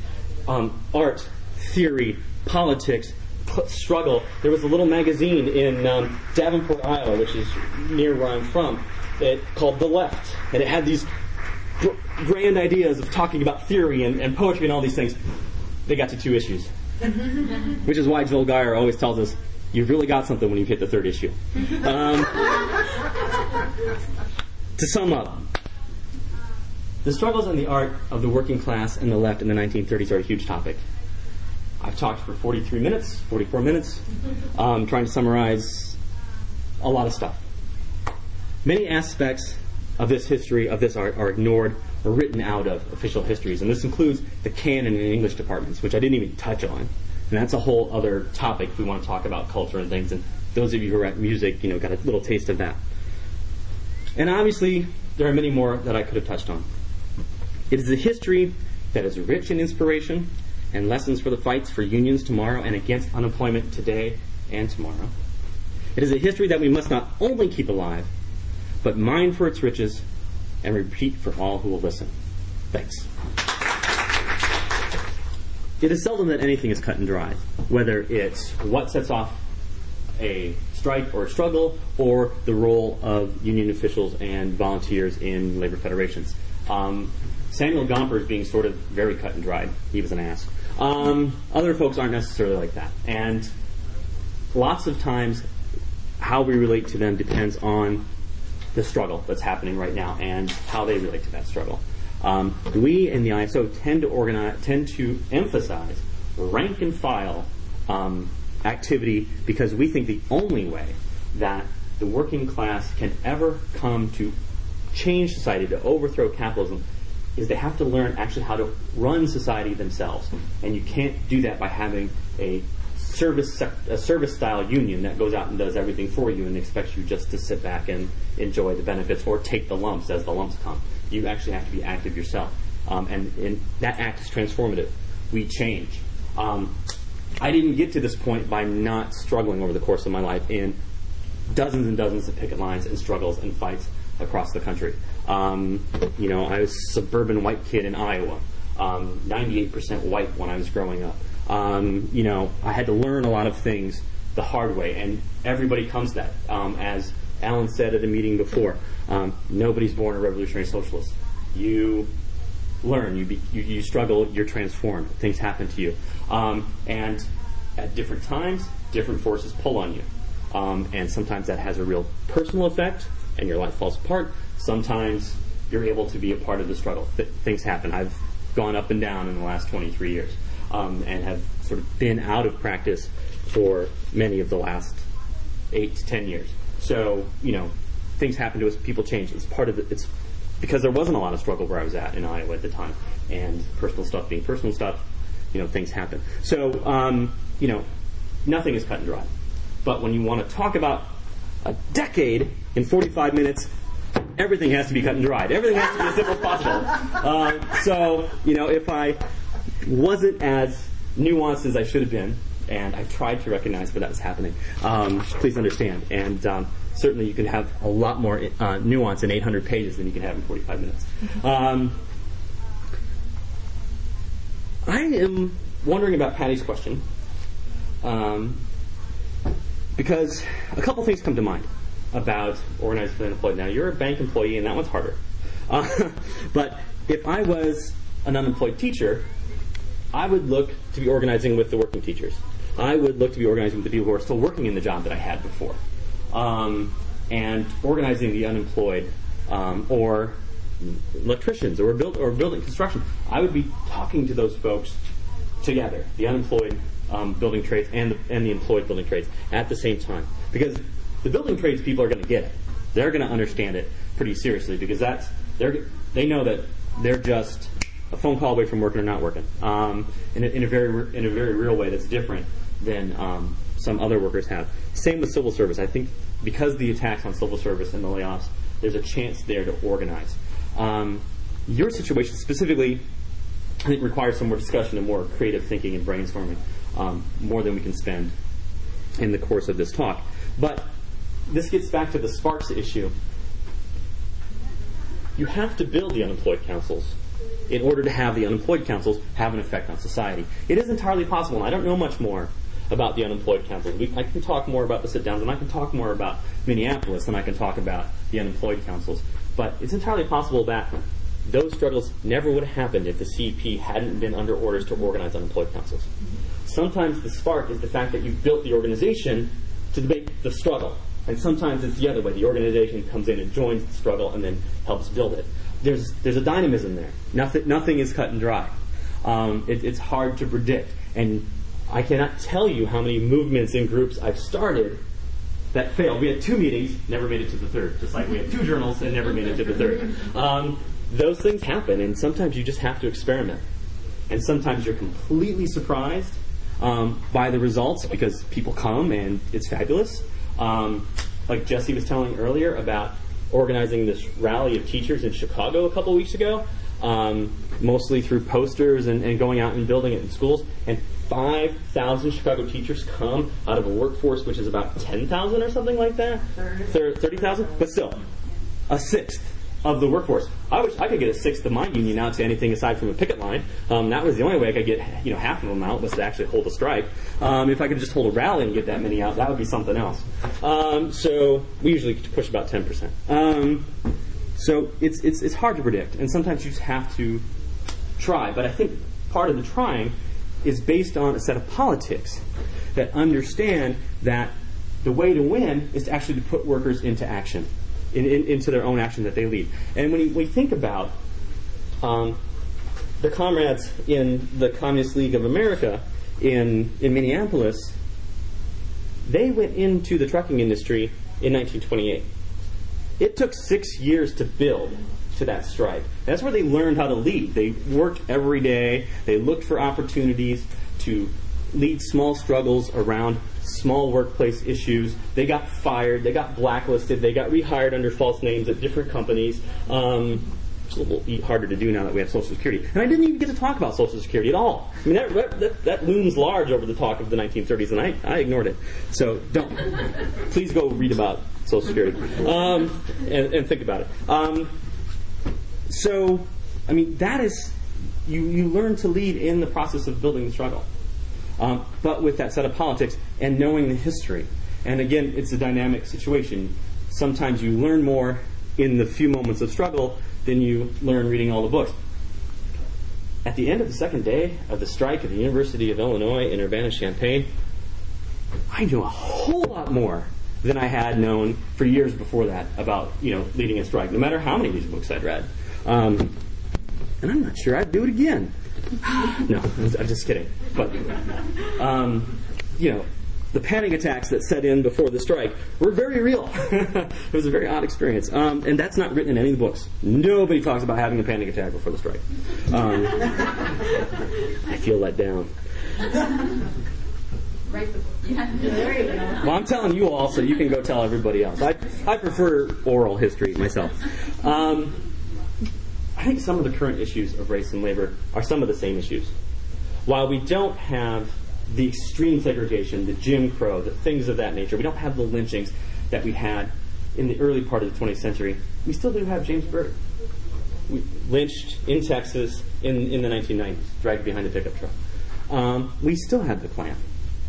Speaker 3: Um, art, theory, politics, struggle. There was a little magazine in um, Davenport, Iowa, which is near where I'm from, it, called The Left, and it had these grand ideas of talking about theory and, and poetry and all these things. They got to two issues, [laughs] which is why Joel Geier always tells us you've really got something when you hit the third issue. [laughs] Um, [laughs] to sum up, the struggles and the art of the working class and the left in the 1930s are a huge topic. I've talked for 43 minutes, 44 minutes, um, trying to summarize a lot of stuff. Many aspects of this history, of this art, are ignored or written out of official histories. And this includes the canon and English departments, which I didn't even touch on. And that's a whole other topic if we want to talk about culture and things. And those of you who are at music, you know, got a little taste of that. And obviously, there are many more that I could have touched on. It is a history that is rich in inspiration and lessons for the fights for unions tomorrow and against unemployment today and tomorrow. It is a history that we must not only keep alive, but mine for its riches and repeat for all who will listen. Thanks. It is seldom that anything is cut and dry, whether it's what sets off a strike or a struggle or the role of union officials and volunteers in labor federations. Um, Samuel Gompers being sort of very cut and dried. He was an ass. Um, other folks aren't necessarily like that. And lots of times, how we relate to them depends on the struggle that's happening right now and how they relate to that struggle. Um, we in the ISO tend to organize, tend to emphasize rank and file um, activity because we think the only way that the working class can ever come to change society, to overthrow capitalism, is they have to learn actually how to run society themselves. And you can't do that by having a service a service style union that goes out and does everything for you and expects you just to sit back and enjoy the benefits or take the lumps as the lumps come. You actually have to be active yourself, um, and, and, that act is transformative. We change. Um, I didn't get to this point by not struggling over the course of my life in dozens and dozens of picket lines and struggles and fights across the country. Um, you know, I was a suburban white kid in Iowa, 98% um, white when I was growing up. Um, you know, I had to learn a lot of things the hard way, and everybody comes that. Um, as Alan said at a meeting before, um, nobody's born a revolutionary socialist. You learn, you, be, you, you, struggle, you're transformed. Things happen to you. Um, and at different times, different forces pull on you. And sometimes that has a real personal effect, and your life falls apart. Sometimes you're able to be a part of the struggle. Th- things happen. I've gone up and down in the last 23 years um, and have sort of been out of practice for many of the last eight to ten years. So, you know, things happen to us, people change. It's part of the, it's because there wasn't a lot of struggle where I was at in Iowa at the time, and personal stuff being personal stuff, you know, things happen. So, um, you know, nothing is cut and dry. But when you want to talk about a decade in 45 minutes, everything has to be cut and dried. Everything has to be as simple as possible. Uh, [laughs] so, you know, if I wasn't as nuanced as I should have been, and I tried to recognize where that was happening. Um, please understand. And um, certainly you can have a lot more uh, nuance in 800 pages than you can have in 45 minutes. Um, I am wondering about Patty's question um, because a couple things come to mind about organized for the unemployed. Now, you're a bank employee, and that one's harder. Uh, [laughs] but if I was an unemployed teacher, I would look to be organizing with the working teachers. I would look to be organizing with the people who are still working in the job that I had before. Um, and organizing the unemployed um, or electricians or, build, or building construction. I would be talking to those folks together, the unemployed um, building trades and the, and the employed building trades at the same time. Because the building trades people are going to get it. They're going to understand it pretty seriously because that's they're, they know that they're just a phone call away from working or not working um, in, a, in, a, very in a very real way that's different than um, some other workers have. Same with civil service. I think because the attacks on civil service and the layoffs, there's a chance there to organize. Um, your situation specifically, I think, requires some more discussion and more creative thinking and brainstorming, um, more than we can spend in the course of this talk. But this gets back to the Sparks issue. You have to build the unemployed councils in order to have the unemployed councils have an effect on society. It is entirely possible, and I don't know much more about the unemployed councils. We, I can talk more about the sit downs, and I can talk more about Minneapolis than I can talk about the unemployed councils. But it's entirely possible that those struggles never would have happened if the CP hadn't been under orders to organize unemployed councils. Sometimes the spark is the fact that you've built the organization to make the struggle. And sometimes it's the other way. The organization comes in and joins the struggle and then helps build it. There's, there's a dynamism there. Nothing, nothing is cut and dry. Um, it, it's hard to predict. And I cannot tell you how many movements and groups I've started that failed. We had two meetings, never made it to the third. Just like we had two journals and never made it to the third. Um, those things happen, and sometimes you just have to experiment. And sometimes you're completely surprised um, by the results because people come and it's fabulous. Um, like Jesse was telling earlier about organizing this rally of teachers in Chicago a couple weeks ago, um, mostly through posters and, and going out and building it in schools. And 5,000 Chicago teachers come out of a workforce which is about 10,000 or something like that. 30,000? but still, a sixth of the workforce. I wish I could get a sixth of my union out to anything aside from a picket line. Um, that was the only way I could get you know half of them out was to actually hold a strike. Um, if I could just hold a rally and get that many out, that would be something else. Um, so we usually push about 10%. Um, so it's, it's, it's hard to predict, and sometimes you just have to try. But I think part of the trying is based on a set of politics that understand that the way to win is to actually to put workers into action in, in, into their own action that they lead. And when you think about um, the comrades in the Communist League of America in, in Minneapolis, they went into the trucking industry in 1928. It took six years to build to that strike. That's where they learned how to lead. They worked every day, they looked for opportunities to lead small struggles around small workplace issues. They got fired, they got blacklisted, they got rehired under false names at different companies. Um, it's a little harder to do now that we have Social Security. And I didn't even get to talk about Social Security at all. I mean, that, that, that looms large over the talk of the 1930s, and I, I ignored it. So don't. Please go read about Social Security um, and, and, think about it. Um, so, I mean, that is, you, you learn to lead in the process of building the struggle um, but with that set of politics and knowing the history. And again, it's a dynamic situation. Sometimes you learn more in the few moments of struggle than you learn reading all the books. At the end of the second day of the strike at the University of Illinois in Urbana Champaign, I knew a whole lot more than I had known for years before that about you know leading a strike. No matter how many of these books I'd read, um, and I'm not sure I'd do it again no, I'm just kidding. But, um, you know, the panic attacks that set in before the strike were very real. [laughs] it was a very odd experience. Um, and that's not written in any of the books. Nobody talks about having a panic attack before the strike. Um, I feel let down. [laughs] Well, I'm telling you all so you can go tell everybody else. I, I prefer oral history myself. Um, I think some of the current issues of race and labor are some of the same issues. While we don't have the extreme segregation, the Jim Crow, the things of that nature, we don't have the lynchings that we had in the early part of the 20th century, we still do have James Byrd. We lynched in Texas in, in the 1990s, dragged behind a pickup truck. Um, we still have the Klan.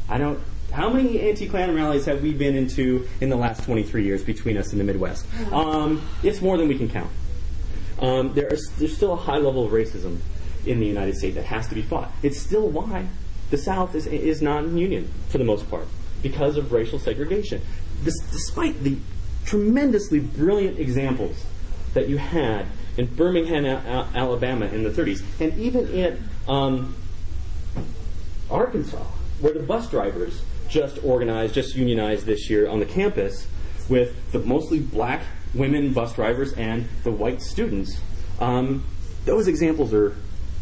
Speaker 3: I don't. How many anti-Klan rallies have we been into in the last 23 years between us in the Midwest? Um, it's more than we can count. Um, there is, there's still a high level of racism in the United States that has to be fought. It's still why the South is, is non-union for the most part because of racial segregation. This, despite the tremendously brilliant examples that you had in Birmingham, Alabama in the 30s, and even in um, Arkansas, where the bus drivers just organized, just unionized this year on the campus with the mostly black women bus drivers and the white students. Um, those examples are,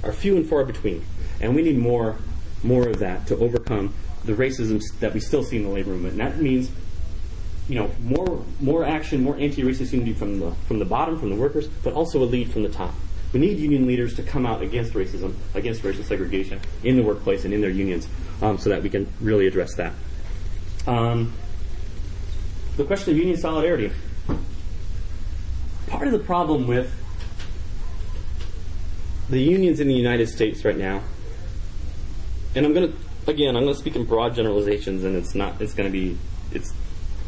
Speaker 3: are few and far between. And we need more, more of that to overcome the racism that we still see in the labor movement. And that means you know, more more action, more anti-racist unity from the from the bottom, from the workers, but also a lead from the top. We need union leaders to come out against racism, against racial segregation in the workplace and in their unions, um, so that we can really address that. Um, the question of union solidarity. Part of the problem with the unions in the United States right now, and I'm going to again, I'm going to speak in broad generalizations, and it's not, it's going to be, it's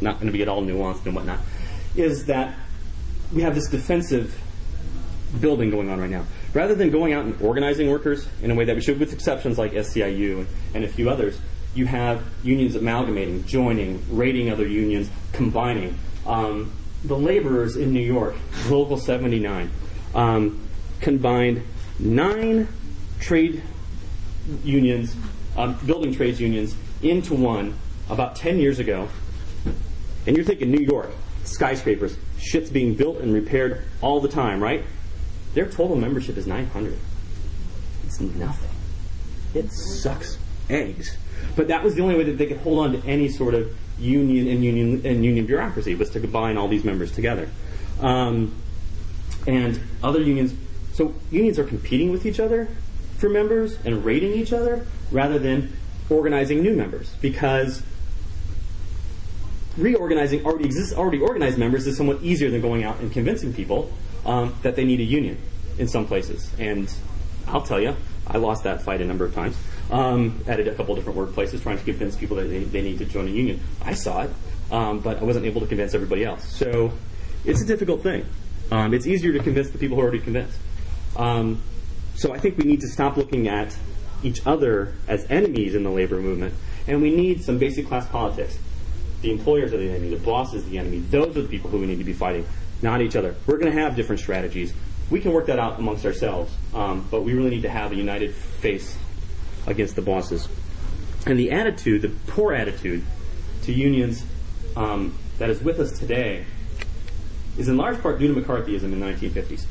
Speaker 3: not going to be at all nuanced and whatnot, is that we have this defensive building going on right now. Rather than going out and organizing workers in a way that we should, with exceptions like SEIU and a few others, you have unions amalgamating, joining, raiding other unions, combining. Um, the laborers in New York, Local 79, um, combined nine trade unions, um, building trades unions, into one about 10 years ago and you're thinking New York, skyscrapers, shit's being built and repaired all the time, right? Their total membership is 900. It's nothing. It sucks eggs. But that was the only way that they could hold on to any sort of union and union and union bureaucracy was to combine all these members together. Um, and other unions, so unions are competing with each other for members and rating each other rather than organizing new members because reorganizing already exists, already organized members is somewhat easier than going out and convincing people um, that they need a union in some places. And I'll tell you, I lost that fight a number of times um, at a couple different workplaces trying to convince people that they, they need to join a union. I saw it, um, but I wasn't able to convince everybody else. So it's a difficult thing. Um, it's easier to convince the people who are already convinced. Um, so I think we need to stop looking at each other as enemies in the labor movement, and we need some basic class politics. The employers are the enemy. The boss is the enemy. Those are the people who we need to be fighting, not each other. We're going to have different strategies. We can work that out amongst ourselves, um, but we really need to have a united face against the bosses. And the attitude, the poor attitude to unions um, that is with us today is in large part due to McCarthyism in the 1950s.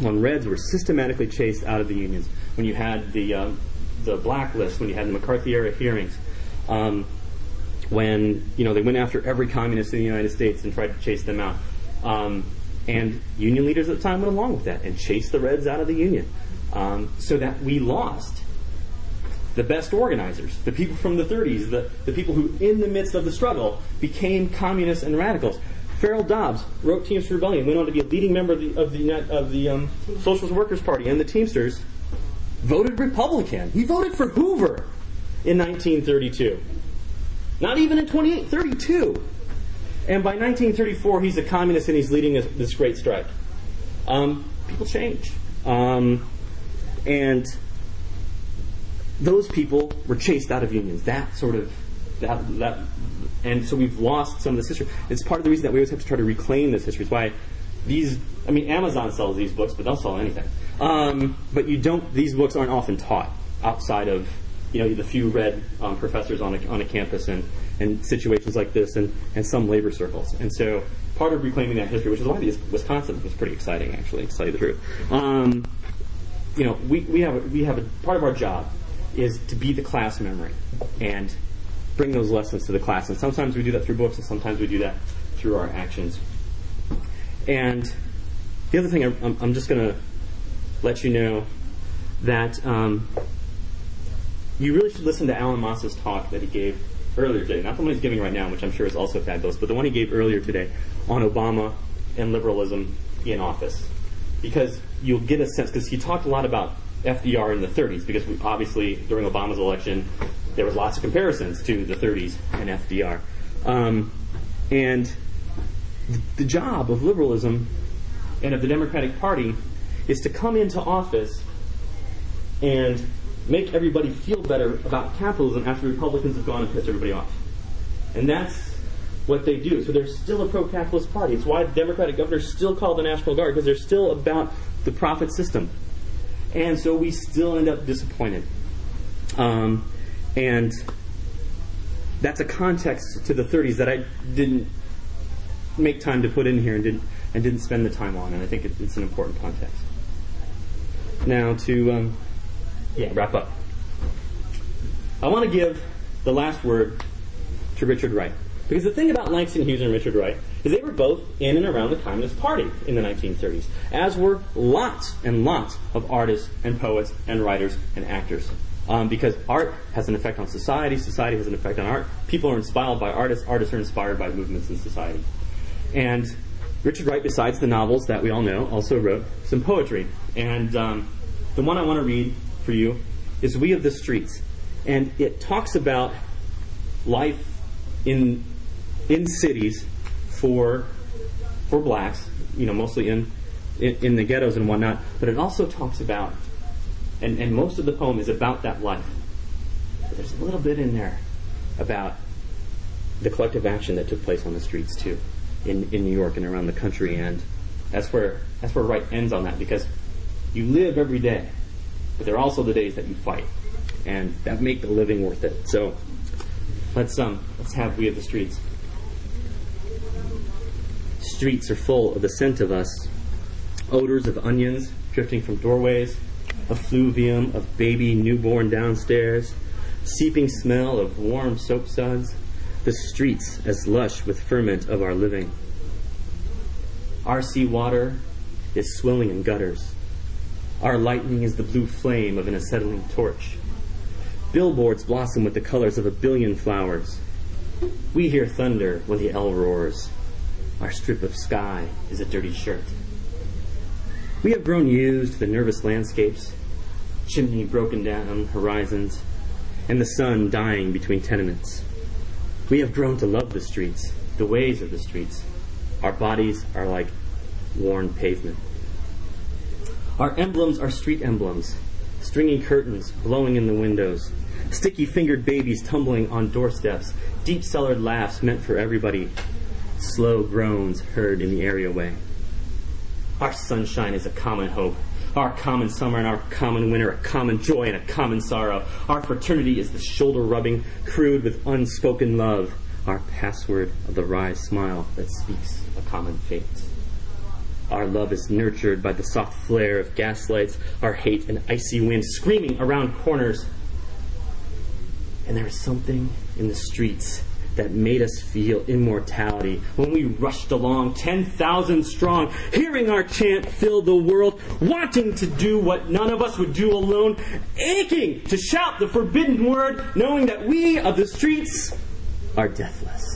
Speaker 3: When Reds were systematically chased out of the unions, when you had the, um, the blacklist, when you had the McCarthy era hearings, um, when you know they went after every communist in the United States and tried to chase them out. Um, and union leaders at the time went along with that and chased the Reds out of the union, um, so that we lost the best organizers, the people from the 30s, the, the people who, in the midst of the struggle, became communists and radicals. Farrell Dobbs wrote Teamster Rebellion, went on to be a leading member of the, of the, of the um, Socialist Workers Party and the Teamsters, voted Republican. He voted for Hoover in 1932. Not even in 2832. And by 1934, he's a communist and he's leading this great strike. Um, people change. Um, and those people were chased out of unions. That sort of, that, that, and so we've lost some of this history. It's part of the reason that we always have to try to reclaim this history. It's why these, I mean, Amazon sells these books, but they'll sell anything. Um, but you don't, these books aren't often taught outside of you know, the few read um, professors on a, on a campus and, and situations like this and, and some labor circles. And so part of reclaiming that history, which is why these Wisconsin was pretty exciting, actually, to tell you the truth. Um, you know, we, we have a, we have a part of our job is to be the class memory and bring those lessons to the class. And sometimes we do that through books, and sometimes we do that through our actions. And the other thing, I'm, I'm just going to let you know that um, you really should listen to Alan Maass's talk that he gave earlier today. Not the one he's giving right now, which I'm sure is also fabulous, but the one he gave earlier today on Obama and liberalism in office. Because you'll get a sense, because he talked a lot about FDR in the 30s, because we, obviously during Obama's election, there was lots of comparisons to the 30s and FDR. Um, and the job of liberalism and of the Democratic Party is to come into office and make everybody feel better about capitalism after Republicans have gone and pissed everybody off. And that's what they do. So they're still a pro-capitalist party. It's why the Democratic governors still call the National Guard because they're still about the profit system. And so we still end up disappointed. Um, and that's a context to the 30s that I didn't make time to put in here and didn't and didn't spend the time on. And I think it, it's an important context. now to um, yeah wrap up. I want to give the last word to Richard Wright. Because the thing about Langston Hughes and Richard Wright is they were both in and around the Communist Party in the 1930s, as were lots and lots of artists and poets and writers and actors. Um, because art has an effect on society, society has an effect on art. People are inspired by artists, artists are inspired by movements in society. And Richard Wright, besides the novels that we all know, also wrote some poetry. And um, the one I want to read for you is We of the Streets. And it talks about life in in cities for for blacks, you know, mostly in, in, in the ghettos and whatnot. But it also talks about, and, and most of the poem is about that life. But there's a little bit in there about the collective action that took place on the streets too, in, in New York and around the country. And that's where that's where Wright ends on that because you live every day, but there are also the days that you fight, and that make the living worth it. So let's um let's have we of the streets streets are full of the scent of us. Odors of onions drifting from doorways, effluvium of baby newborn downstairs, seeping smell of warm soap suds, the streets as lush with ferment of our living. Our sea water is swelling in gutters. Our lightning is the blue flame of an acetylene torch. Billboards blossom with the colors of a billion flowers. We hear thunder when the L roars. Our strip of sky is a dirty shirt. We have grown used to the nervous landscapes, chimney broken down horizons, and the sun dying between tenements. We have grown to love the streets, the ways of the streets. Our bodies are like worn pavement. Our emblems are street emblems, stringy curtains blowing in the windows, sticky fingered babies tumbling on doorsteps, deep cellared laughs meant for everybody, slow groans heard in the areaway. Our sunshine is a common hope, our common summer and our common winter, a common joy and a common sorrow. Our fraternity is the shoulder rubbing, crude with unspoken love, our password of the wry smile that speaks a common fate. Our love is nurtured by the soft flare of gaslights, our hate an icy wind screaming around corners. And there is something in the streets that made us feel immortality when we rushed along 10,000 strong, hearing our chant fill the world, wanting to do what none of us would do alone, aching to shout the forbidden word, knowing that we of the streets are deathless.